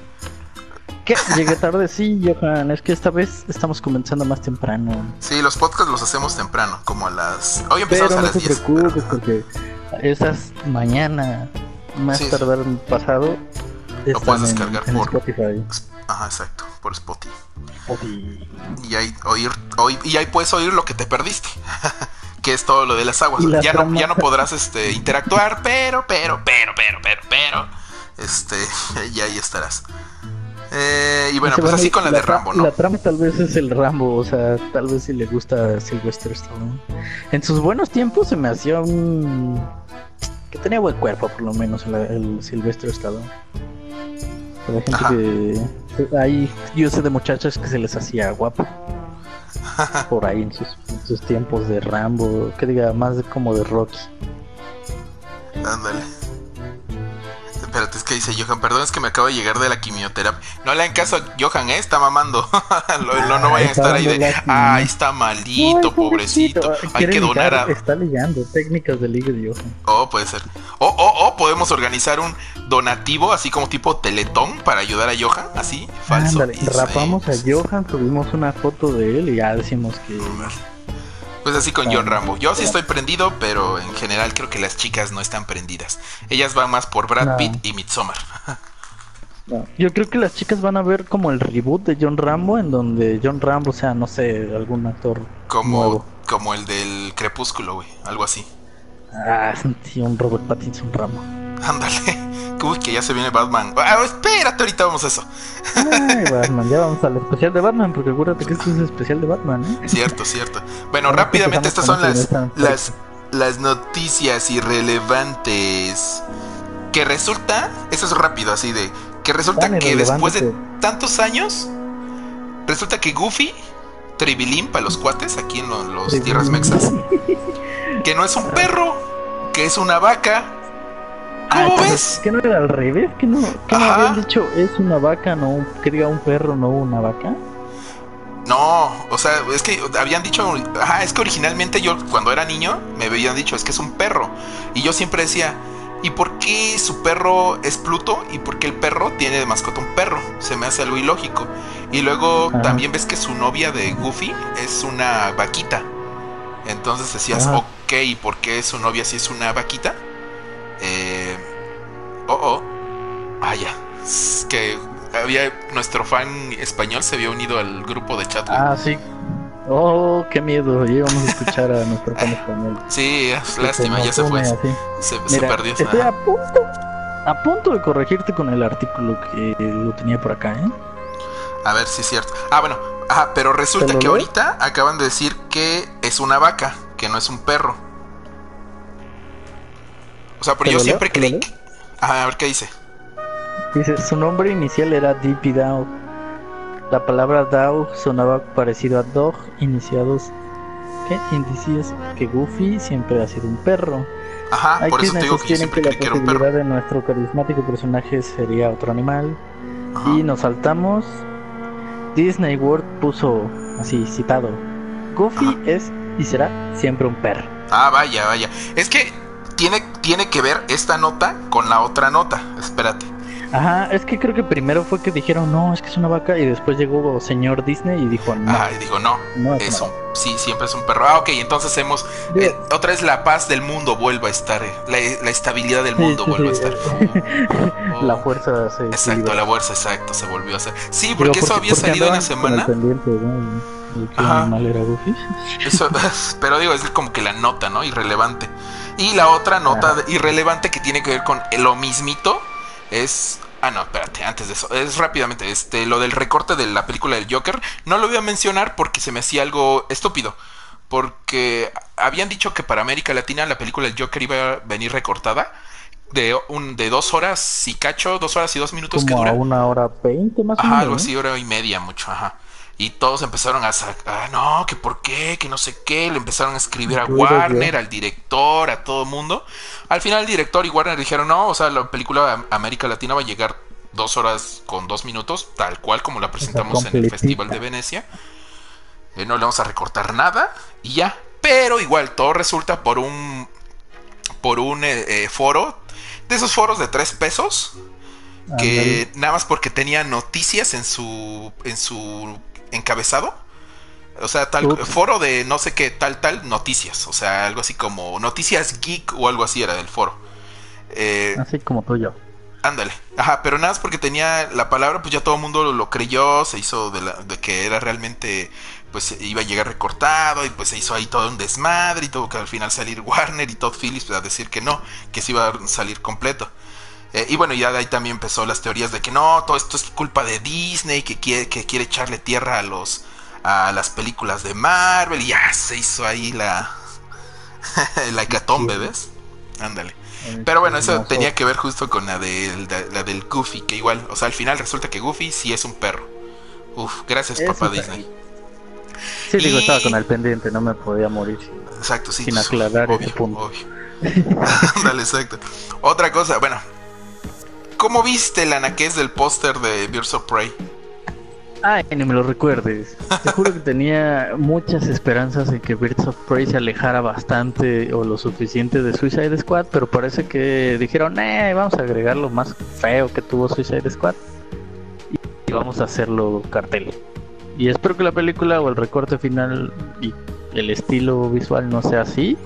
¿Qué? Llegué tarde, sí, Johan. Es que esta vez estamos comenzando más temprano. Sí, los podcasts los hacemos temprano, como a las. Hoy empezamos a las no te preocupes, porque esas mañana, más tardar pasado. Lo puedes descargar por Spotify. Ajá, exacto, por Spotify. Y ahí, oír, y ahí puedes oír lo que te perdiste. <laughs> que es todo lo de las aguas. Ya no, ya no podrás este, interactuar, pero, pero, pero, pero, pero, pero. Este, <laughs> y ahí estarás. Eh, y bueno, pues así con la, de Rambo, ¿no? La trama tal vez es el Rambo, o sea, tal vez si le gusta Sylvester Stallone. En sus buenos tiempos se me hacía un... que tenía buen cuerpo, por lo menos, el, el Sylvester Stallone. Hay gente que. Hay, yo sé de muchachas que se les hacía guapo. <laughs> Por ahí en sus, tiempos de Rambo, que diga, más de, como de Rocky. Dice Johan, perdón, es que me acabo de llegar de la quimioterapia. No le hagan caso a Johan, ¿eh? Está mamando. <laughs> no, no, vayan a estar ahí de, ay, está maldito, pobrecito. Hay que donar a... Está ligando técnicas de ligue de Johan. Oh, puede ser. O, o, o podemos organizar un donativo, así como tipo teletón, para ayudar a Johan, así, falso. Ándale, rapamos a Johan, subimos una foto de él y ya decimos que... Pues así con John Rambo. Yo sí estoy prendido, pero en general creo que las chicas no están prendidas. Ellas van más por Brad Pitt y Midsommar. <laughs> Yo creo que las chicas van a ver como el reboot de John Rambo, en donde John Rambo sea, no sé, algún actor como como el del Crepúsculo, güey, algo así. Ah, <laughs> sí, un Robert Pattinson Rambo. Ándale. <laughs> Uy, que ya se viene Batman. Ah, espérate, ahorita vamos a eso. Ay, <laughs> Batman, ya vamos al especial de Batman, porque acuérdate que esto es especial de Batman, ¿eh? Cierto, cierto. Bueno, rápidamente estas son las, las, las noticias irrelevantes. Que resulta, eso es rápido, así de, que resulta que después de tantos años, resulta que Goofy, Tribilín para los cuates, aquí en los tierras mexas, <laughs> que no es un perro, que es una vaca ¿Cómo ves? ¿Que no era al revés? ¿Que no, que no habían dicho es una vaca, no, que diga un perro, no una vaca? No, o sea, es que habían dicho, ajá, es que originalmente yo cuando era niño me habían dicho, es que es un perro. Y yo siempre decía, ¿y por qué su perro es Pluto? ¿Y por qué el perro tiene de mascota un perro? Se me hace algo ilógico. Y luego también ves que su novia de Goofy es una vaquita. Entonces decías, ok, ¿y por qué su novia sí es una vaquita? Eh, oh, oh. Ah, ya. Es que había nuestro fan español se había unido al grupo de chat. Ah, sí. Oh, qué miedo. Íbamos a escuchar a nuestro fan <laughs> español. Sí, es lástima, ya se fue. Se, perdió. Estoy a punto, a punto de corregirte con el artículo que lo tenía por acá, ¿eh? A ver si es cierto. Ah, bueno, Ajá, pero resulta que ahorita acaban de decir que es una vaca, que no es un perro. O sea, pero yo siempre creí. Ajá, a ver qué dice. Dice, su nombre inicial era Dippy Dow. La palabra Dow sonaba parecido a dog, iniciados que indicios que Goofy siempre ha sido un perro. Ajá, por eso te digo que yo siempre creí que era un perro. de nuestro carismático personaje sería otro animal. Y nos saltamos. Disney World puso así citado. Goofy es y será siempre un perro. Ah, vaya, vaya. Es que tiene, tiene que ver esta nota con la otra nota. Espérate. Ajá, es que creo que primero fue que dijeron, no, es que es una vaca, y después llegó señor Disney y dijo, no. Ah, y dijo, no, no es, un, sí, siempre es un perro. Ah, ok, entonces hemos, eh, otra vez la paz del mundo vuelve a estar, eh, la, estabilidad del mundo vuelve a estar. <laughs> la fuerza se Exacto, la fuerza, exacto, se volvió a hacer. Sí, porque, eso había salido en la semana. Ajá. Eso, <laughs> pero digo, es como que la nota, ¿no? Irrelevante. Y la otra nota irrelevante que tiene que ver con lo mismito es Ah, no, espérate, antes de eso. Es rápidamente, este, lo del recorte de la película del Joker. No lo voy a mencionar porque se me hacía algo estúpido. Porque habían dicho que para América Latina la película del Joker iba a venir recortada. De, un, de dos horas y cacho, dos horas y dos minutos que dura. una hora veinte más o menos. algo así, hora y media, mucho, ajá. Y todos empezaron a sacar, ah, no, que por qué, que no sé qué. Le empezaron a escribir a Warner, al director, a todo mundo. Al final el director y Warner dijeron, no, o sea, la película América Latina va a llegar dos horas con dos minutos, tal cual como la presentamos en el Festival de Venecia. Eh, no le vamos a recortar nada y ya. Pero igual todo resulta por un por un eh, eh, foro de esos foros de tres pesos que nada más porque tenía noticias en su en su encabezado. O sea, tal foro de no sé qué, tal, tal, noticias. O sea, algo así como noticias geek o algo así era del foro. Eh, así como tú y yo. Ándale. Ajá, pero nada más porque tenía la palabra, pues ya todo el mundo lo, creyó, se hizo de, la, de, que era realmente, pues iba a llegar recortado y pues se hizo ahí todo un desmadre y tuvo que al final salir <laughs> Warner y Todd Phillips a decir que no, que se iba a salir completo. Eh, y bueno, ya de ahí también empezó las teorías de que no, todo esto es culpa de Disney, que quiere, que quiere echarle tierra a los a las películas de Marvel y ya se hizo ahí la <laughs> la hecatombe, ¿ves? Ándale. Pero bueno, eso tenía que ver justo con la del, la del Goofy, que igual, o sea, al final resulta que Goofy sí es un perro. Uf, gracias papá Disney. Sí, digo, estaba con el pendiente, no me podía morir sin, exacto, sí, sin aclarar ese punto. <laughs> Dale, exacto. Otra cosa, bueno, ¿Cómo viste el anaqués del póster de Birds of Prey? Ay, no me lo recuerdes. Te juro que tenía muchas esperanzas en que Birds of Prey se alejara bastante o lo suficiente de Suicide Squad, pero parece que dijeron, eh, vamos a agregar lo más feo que tuvo Suicide Squad y vamos a hacerlo cartel. Y espero que la película o el recorte final y el estilo visual no sea así,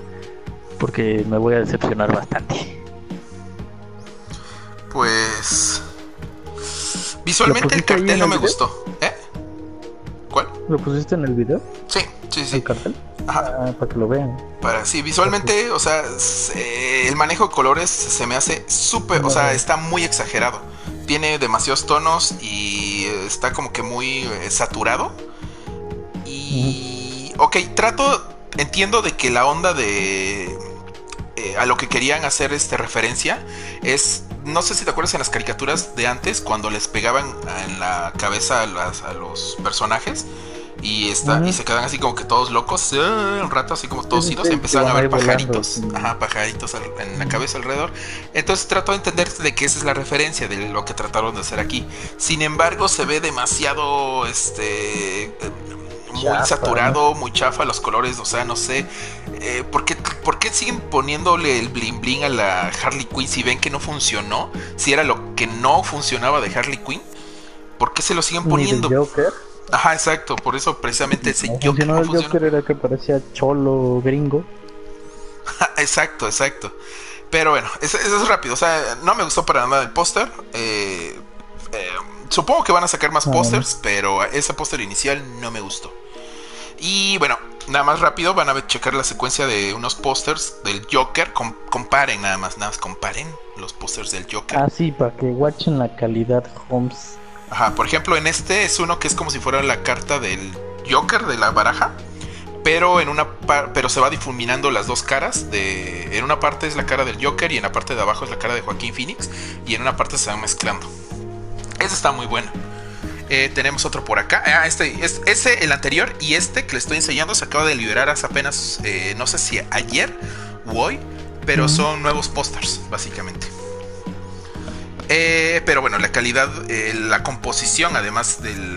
porque me voy a decepcionar bastante pues visualmente el cartel no me gustó. ¿Eh? ¿Cuál? ¿Lo pusiste en el video? Sí, sí, sí. ¿El cartel? Ah, para que lo vean. Para, sí, visualmente, o sea, el manejo de colores se me hace súper, o sea, está muy exagerado. Tiene demasiados tonos y está como que muy eh, saturado. Y... Ok, trato, entiendo de que la onda de... Eh, a lo que querían hacer este referencia es no sé si te acuerdas en las caricaturas de antes, cuando les pegaban en la cabeza a, los personajes y, está, y se quedan así como que todos locos, eh, un rato así como todos idos, empezaban a ver pajaritos, ajá, pajaritos en la cabeza alrededor. Entonces trato de entender de que esa es la referencia de lo que trataron de hacer aquí. Sin embargo, se ve demasiado, este muy saturado, muy chafa los colores, o sea, no sé. Eh, ¿por, qué, siguen poniéndole el bling bling a la Harley Quinn si ven que no funcionó? Si era lo que no funcionaba de Harley Quinn, ¿por qué se lo siguen poniendo? Joker? Ajá, exacto, por eso precisamente ese Joker. No el Joker era que parecía cholo gringo. <laughs> exacto, exacto. Pero bueno, eso, es rápido. O sea, no me gustó para nada el póster. Eh, eh, supongo que van a sacar más ah. pósters, pero ese póster inicial no me gustó. Y bueno, nada más rápido, van a checar la secuencia de unos pósters del Joker. comparen nada más, nada más comparen los pósters del Joker. Ah, sí, para que watchen la calidad Holmes. Ajá, por ejemplo, en este es uno que es como si fuera la carta del Joker de la baraja, pero en una pero se va difuminando las dos caras de en una parte es la cara del Joker y en la parte de abajo es la cara de Joaquín Phoenix y en una parte se van mezclando. Ese está muy bueno. Eh, tenemos otro por acá. Ah, este, es, ese, el anterior y este que le estoy enseñando se acaba de liberar hace apenas, eh, no sé si ayer o hoy, pero son nuevos pósters, básicamente. Eh, pero bueno, la calidad, la composición, además del,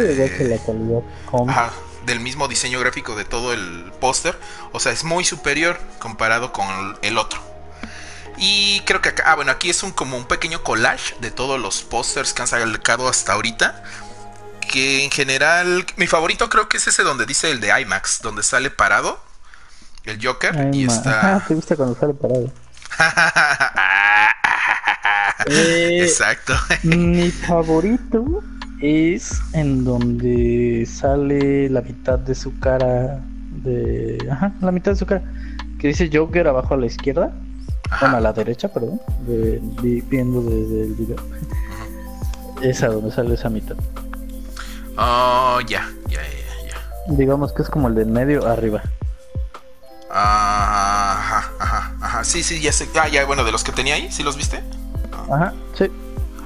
del mismo diseño gráfico de todo el póster, o sea, es muy superior comparado con el otro. Y creo que acá, ah, bueno, aquí es un como un pequeño collage de todos los pósters que han sacado hasta ahorita que en general, mi favorito creo que es ese donde dice el de IMAX, donde sale parado el Joker y está. Ah, te gusta cuando sale parado. <laughs> Eh, Exacto. mi favorito es en donde sale la mitad de su cara de ajá, la mitad de su cara que dice Joker abajo a la izquierda, bueno, a la derecha, perdón, viendo desde el video. Esa donde sale esa mitad. Oh, ya, ya, ya, ya. Digamos que es como el del medio arriba. Ajá, ajá, ajá. Sí, sí, ya sé. Ah, ya, bueno, de los que tenía ahí, ¿sí los viste? Ajá, sí.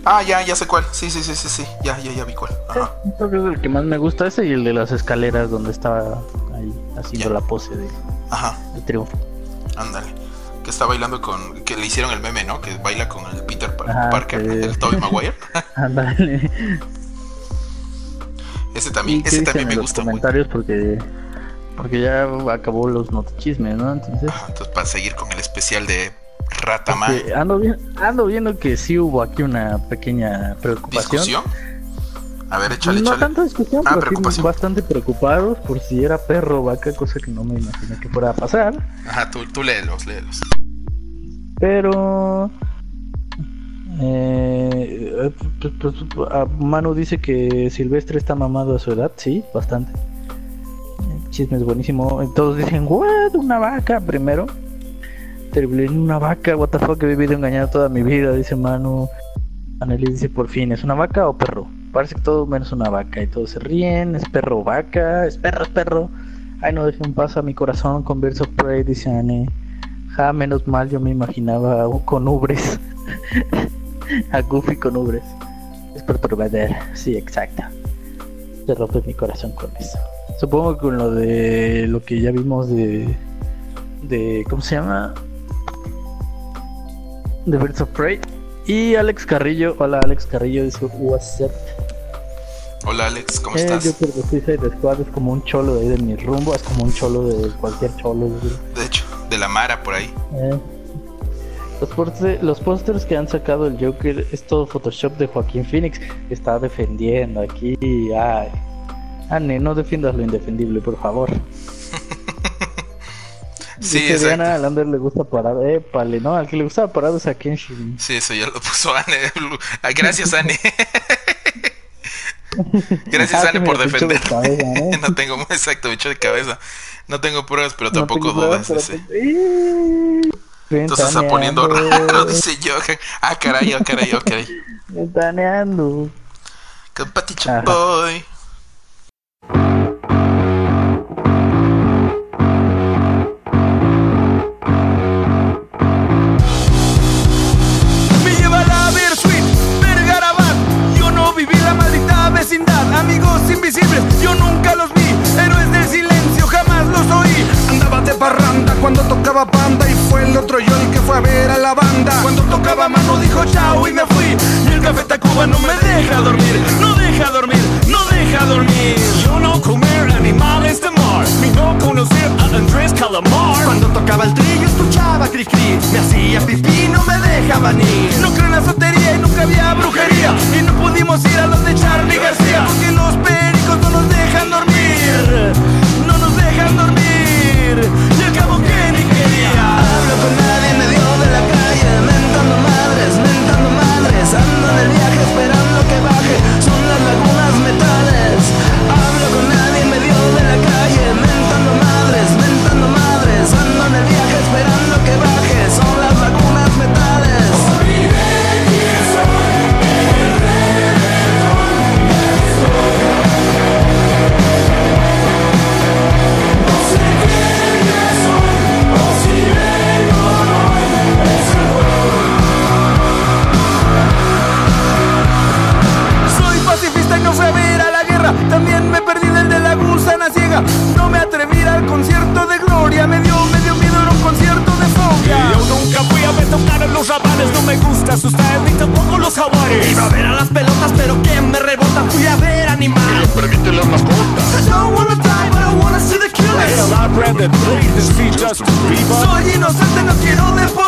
Ah, ya, ya sé cuál. Sí, sí, sí, sí, sí. Ya, ya, ya vi cuál. Ajá. creo que es el que más me gusta ese y el de las escaleras donde estaba ahí haciendo la pose de, Ajá. triunfo. Ándale. Que está bailando con. Que le hicieron el meme, ¿no? Que baila con el Peter Parker, el Tobey Maguire. <laughs> Ándale. Ese también, ese también me gusta comentarios porque porque ya acabó los noticias, ¿no? Entonces, entonces para seguir con el especial de Rataman. Ando, ando viendo que sí hubo aquí una pequeña preocupación. ¿Discusión? A ver, échale, no tanta discusión, ah, pero sí bastante preocupados por si era perro o vaca, cosa que no me imaginé que fuera a pasar. Ajá, tú, tú léelos, léelos. Pero eh, pues, pues, Manu dice que Silvestre está mamado a su edad, sí, bastante. El chisme es buenísimo. Todos dicen, what, una vaca primero. Terrible, una vaca, what the fuck, he vivido engañado toda mi vida, dice Manu. Anneli dice, por fin, ¿es una vaca o perro? Parece que todo menos una vaca. Y todos se ríen, es perro vaca, es perro, es perro. Ay, no dejen pasar mi corazón con Birds of Prey, dice Anne. Ja, menos mal, yo me imaginaba con ubres. <laughs> a <laughs> Goofy con ubres. Es perturbador, sí, exacto. Se rompe mi corazón con eso. Supongo que con lo de lo que ya vimos de. de ¿Cómo se llama? De Birds of Prey. Y Alex Carrillo. Hola, Alex Carrillo. Dice, What's up? Hola, Alex, ¿cómo eh, estás? Yo por Suicide Squad es como un cholo de ahí de mi rumbo. Es como un cholo de cualquier cholo. De hecho, de la Mara por ahí. Eh. Los, pósters que han sacado el Joker es todo Photoshop de Joaquín Phoenix. Está defendiendo aquí. Ay. Anne, no defiendas lo indefendible, por favor. <laughs> sí, Dice Diana, a Lander le gusta parado. Eh, pale, no, al que le gusta parado es a Kenshin. Sí, eso ya lo puso Anne. Gracias, Anne. <laughs> Gracias, ah, Anne, por defender. ¿eh? <laughs> no tengo, exacto, hecho de cabeza. No tengo pruebas, pero tampoco dudas. Entonces está poniendo raro, <laughs> dice Johan. Ah, caray, ah, caray, ah, caray. Ventaneando. Compaticho boy. Me lleva la Versuit, Vergarabat. Yo no viví la maldita vecindad. Amigos invisibles, yo nunca los vi. Andaba de parranda cuando tocaba banda y fue el otro yo el que fue a ver a la banda. Cuando tocaba mano dijo chao y me fui. Y el café Tacuba no me deja dormir, no deja dormir, no deja dormir. Yo no comer animales de mar, ni no conocer a Andrés Calamar. Cuando tocaba el trillo escuchaba cri cri, me hacía pipí, no me dejaba ni. No creo en la sotería y nunca había brujería. Y no pudimos ir a los de Charlie García, porque los pericos no nos dejan dormir, No me atreví al concierto de Gloria, me dio, me dio miedo en un concierto de fobia. Yo nunca fui a ver tocar a los rabanes, no me gusta asustar ni tampoco los jaguares. Iba a ver a las pelotas, pero ¿quién me rebota? Fui a ver animales. animal. Permite las mascotas. I don't wanna die, but I wanna see the killers. Soy inocente, no quiero deporte.